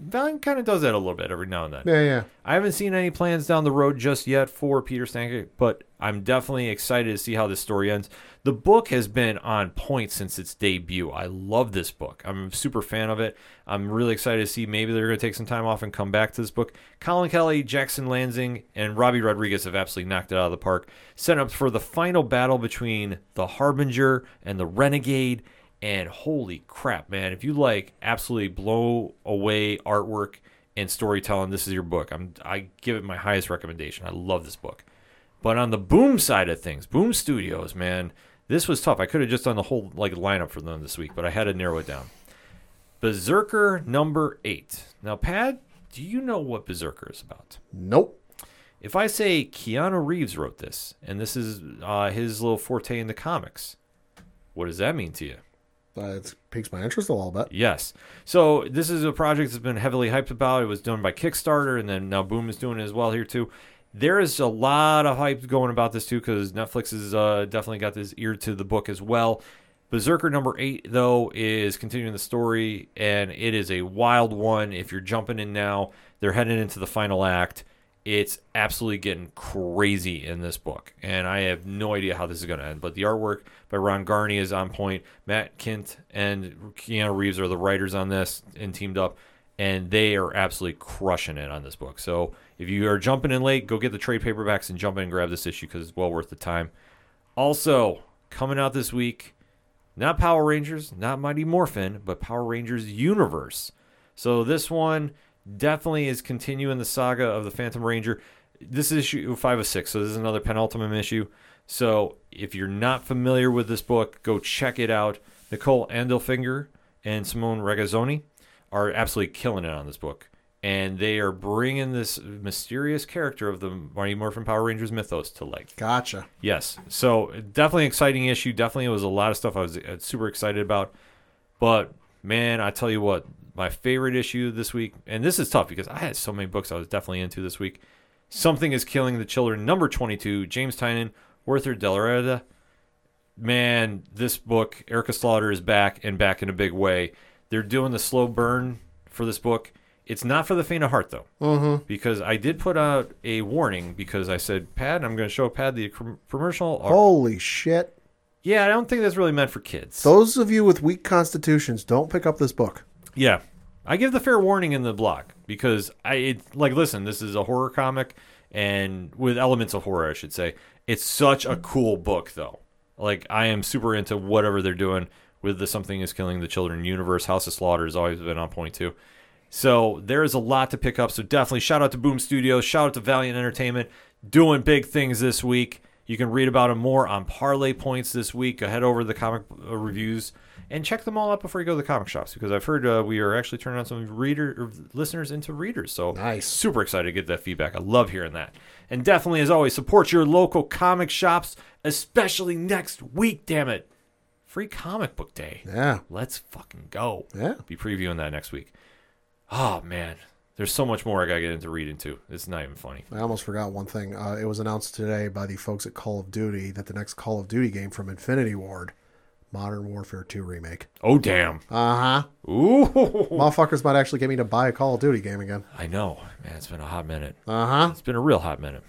Valiant kind of does that a little bit every now and then. Yeah, yeah. I haven't seen any plans down the road just yet for Peter Stanchek, but I'm definitely excited to see how this story ends. The book has been on point since its debut. I love this book. I'm a super fan of it. I'm really excited to see maybe they're going to take some time off and come back to this book. Collin Kelly, Jackson Lanzing, and Robbie Rodriguez have absolutely knocked it out of the park. Set up for the final battle between the Harbinger and the Renegade. And holy crap, man! If you like absolutely blow away artwork and storytelling, this is your book. I'm I give it my highest recommendation. I love this book. But on the Boom side of things, Boom Studios, man, this was tough. I could have just done the whole like lineup for them this week, but I had to narrow it down. Berserker number eight. Now, Pad, do you know what Berserker is about? Nope. If I say Keanu Reeves wrote this, and this is uh, his little forte in the comics, what does that mean to you? Uh, it piques my interest a little bit. Yes. So this is a project that's been heavily hyped about. It was done by Kickstarter, and then now Boom is doing it as well here too. There is a lot of hype going about this too because Netflix has uh, definitely got this ear to the book as well. Berserker number eight though is continuing the story, and it is a wild one. If you're jumping in now, they're heading into the final act. It's absolutely getting crazy in this book, and I have no idea how this is going to end. But the artwork by Ron Garney is on point. Matt Kindt and Keanu Reeves are the writers on this and teamed up, and they are absolutely crushing it on this book. So if you are jumping in late, go get the trade paperbacks and jump in and grab this issue because it's well worth the time. Also, coming out this week, not Power Rangers, not Mighty Morphin, but Power Rangers Universe. So this one definitely is continuing the saga of the Phantom Ranger. This is issue five of six, so this is another penultimate issue. So if you're not familiar with this book, go check it out. Nicole Andelfinger and Simone Regazzoni are absolutely killing it on this book. And they are bringing this mysterious character of the Mighty Morphin Power Rangers mythos to life. Gotcha. Yes. So definitely exciting issue. Definitely it was a lot of stuff I was uh, super excited about. But man, I tell you what, my favorite issue this week, and this is tough because I had so many books I was definitely into this week. Something is Killing the Children, number 22, James Tynion, Werther Dell'Edera. Man, this book, Erica Slaughter is back and back in a big way. They're doing the slow burn for this book. It's not for the faint of heart, though, Mm-hmm. because I did put out a warning because I said, Pad, I'm going to show Pad the com- commercial. Holy shit. Yeah, I don't think that's really meant for kids. Those of you with weak constitutions, don't pick up this book. Yeah, I give the fair warning in the blog because I it, like listen. This is a horror comic, and with elements of horror, I should say. It's such a cool book, though. Like I am super into whatever they're doing with the Something Is Killing the Children universe. House of Slaughter has always been on point too. So there is a lot to pick up. So definitely shout out to Boom Studios, shout out to Valiant Entertainment, doing big things this week. You can read about them more on Parlay Points this week. Head over to the comic uh, reviews and check them all out before you go to the comic shops because I've heard uh, we are actually turning on some reader or listeners into readers. So Nice. super excited to get that feedback. I love hearing that. And definitely, as always, support your local comic shops, especially next week. Damn it, free comic book day. Yeah. Let's fucking go. Yeah. Be previewing that next week. Oh man, there's so much more I gotta get into reading too. It's not even funny. I almost forgot one thing. Uh, it was announced today by the folks at Call of Duty that the next Call of Duty game from Infinity Ward, Modern Warfare 2 remake. Oh damn. Uh huh. Ooh. Motherfuckers might actually get me to buy a Call of Duty game again. I know, man. It's been a hot minute. Uh huh. It's been a real hot minute.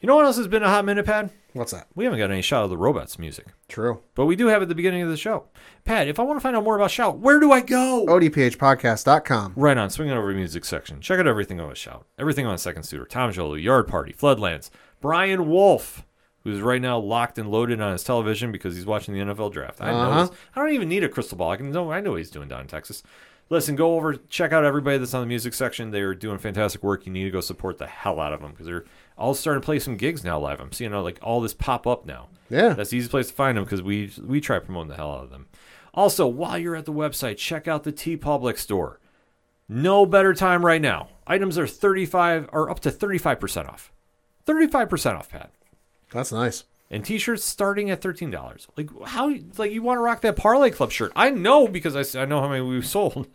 You know what else has been a hot minute, Pat? What's that? We haven't got any Shout of the Robots music, True. but we do have at the beginning of the show. Pat, if I want to find out more about Shout, where do I go? ODPHpodcast.com. Right on, swing it over to the music section. Check out everything on a Shout. Everything on Second Suitor, Tom Jolo, Yard Party, Floodlands, Brian Wolf, who's right now locked and loaded on his television because he's watching the NFL draft. I know Uh-huh. this. I don't even need a crystal ball. I can know I know what he's doing down in Texas. Listen, go over, check out everybody that's on the music section. They're doing fantastic work. You need to go support the hell out of them because they're all starting to play some gigs now live. I'm seeing like all this pop up now. Yeah. That's the easiest place to find them because we we try promoting the hell out of them. Also, while you're at the website, check out the TeePublic store. No better time right now. Items are 35 or up to 35% off. 35% off, Pat. That's nice. And t-shirts starting at $13. Like how like you want to rock that Parlay Club shirt. I know because I, I know how many we've sold.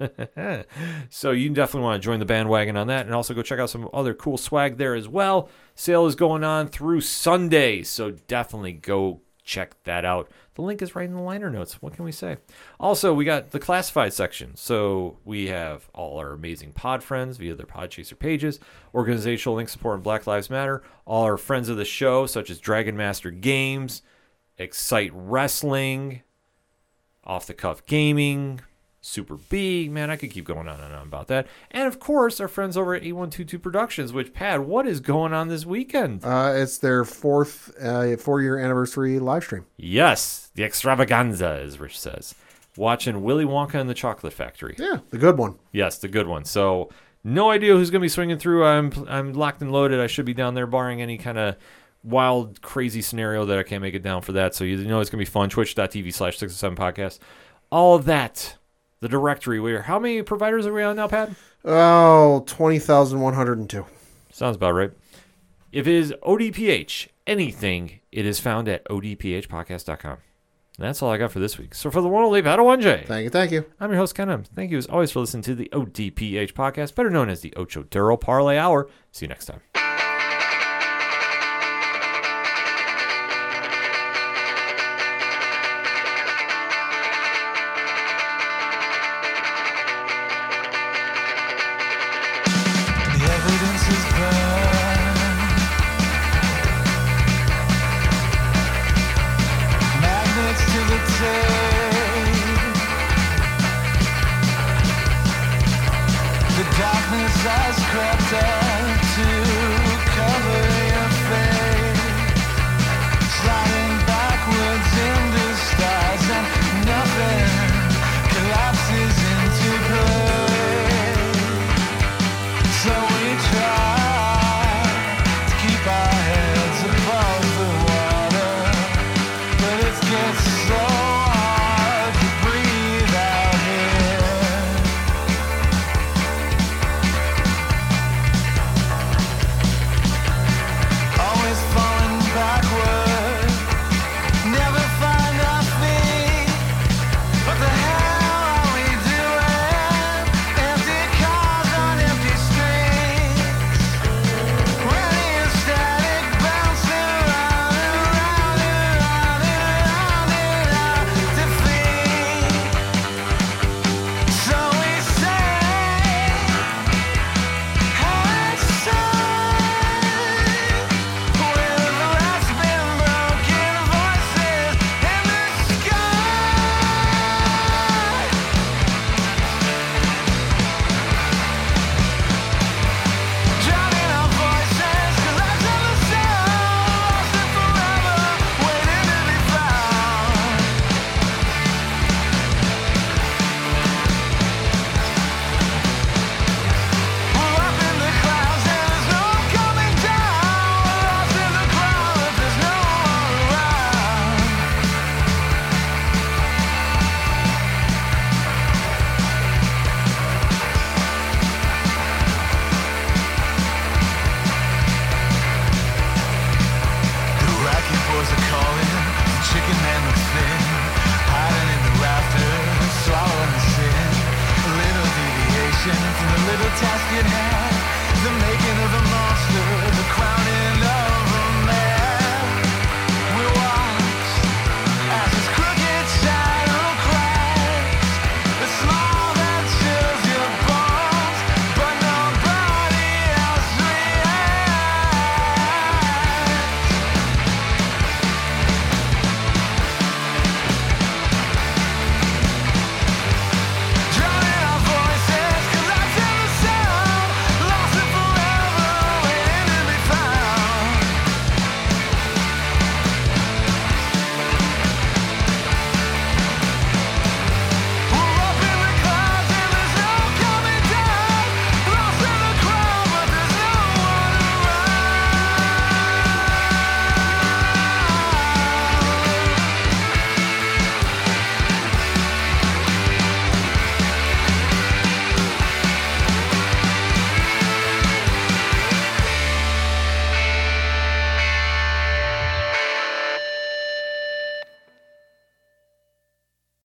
so you definitely want to join the bandwagon on that and also go check out some other cool swag there as well. Sale is going on through Sunday, so definitely go check that out. The link is right in the liner notes. What can we say? Also, we got the classified section. So we have all our amazing pod friends via their Podchaser pages, organizational link support and Black Lives Matter, all our friends of the show, such as Dragon Master Games, Excite Wrestling, Off the Cuff Gaming, Super B. Man, I could keep going on and on about that. And of course, our friends over at A122 Productions, which, Pad, what is going on this weekend? Uh, it's their fourth uh, four year anniversary live stream. Yes, the extravaganza, as Rich says. Watching Willy Wonka and the Chocolate Factory. Yeah, the good one. Yes, the good one. So, no idea who's going to be swinging through. I'm I'm locked and loaded. I should be down there, barring any kind of wild, crazy scenario that I can't make it down for that. So you know it's going to be fun. Twitch.tv slash six seven podcast. All of that. The directory. Where how many providers are we on now, Pat? Oh, 20,102. Sounds about right. If it is ODPH anything, it is found at odphpodcast.com. And that's all I got for this week. So for the one only Padawan Thank you, thank you. I'm your host, Ken M. Thank you as always for listening to the ODPH podcast, better known as the Ocho Duro Parlay Hour. See you next time.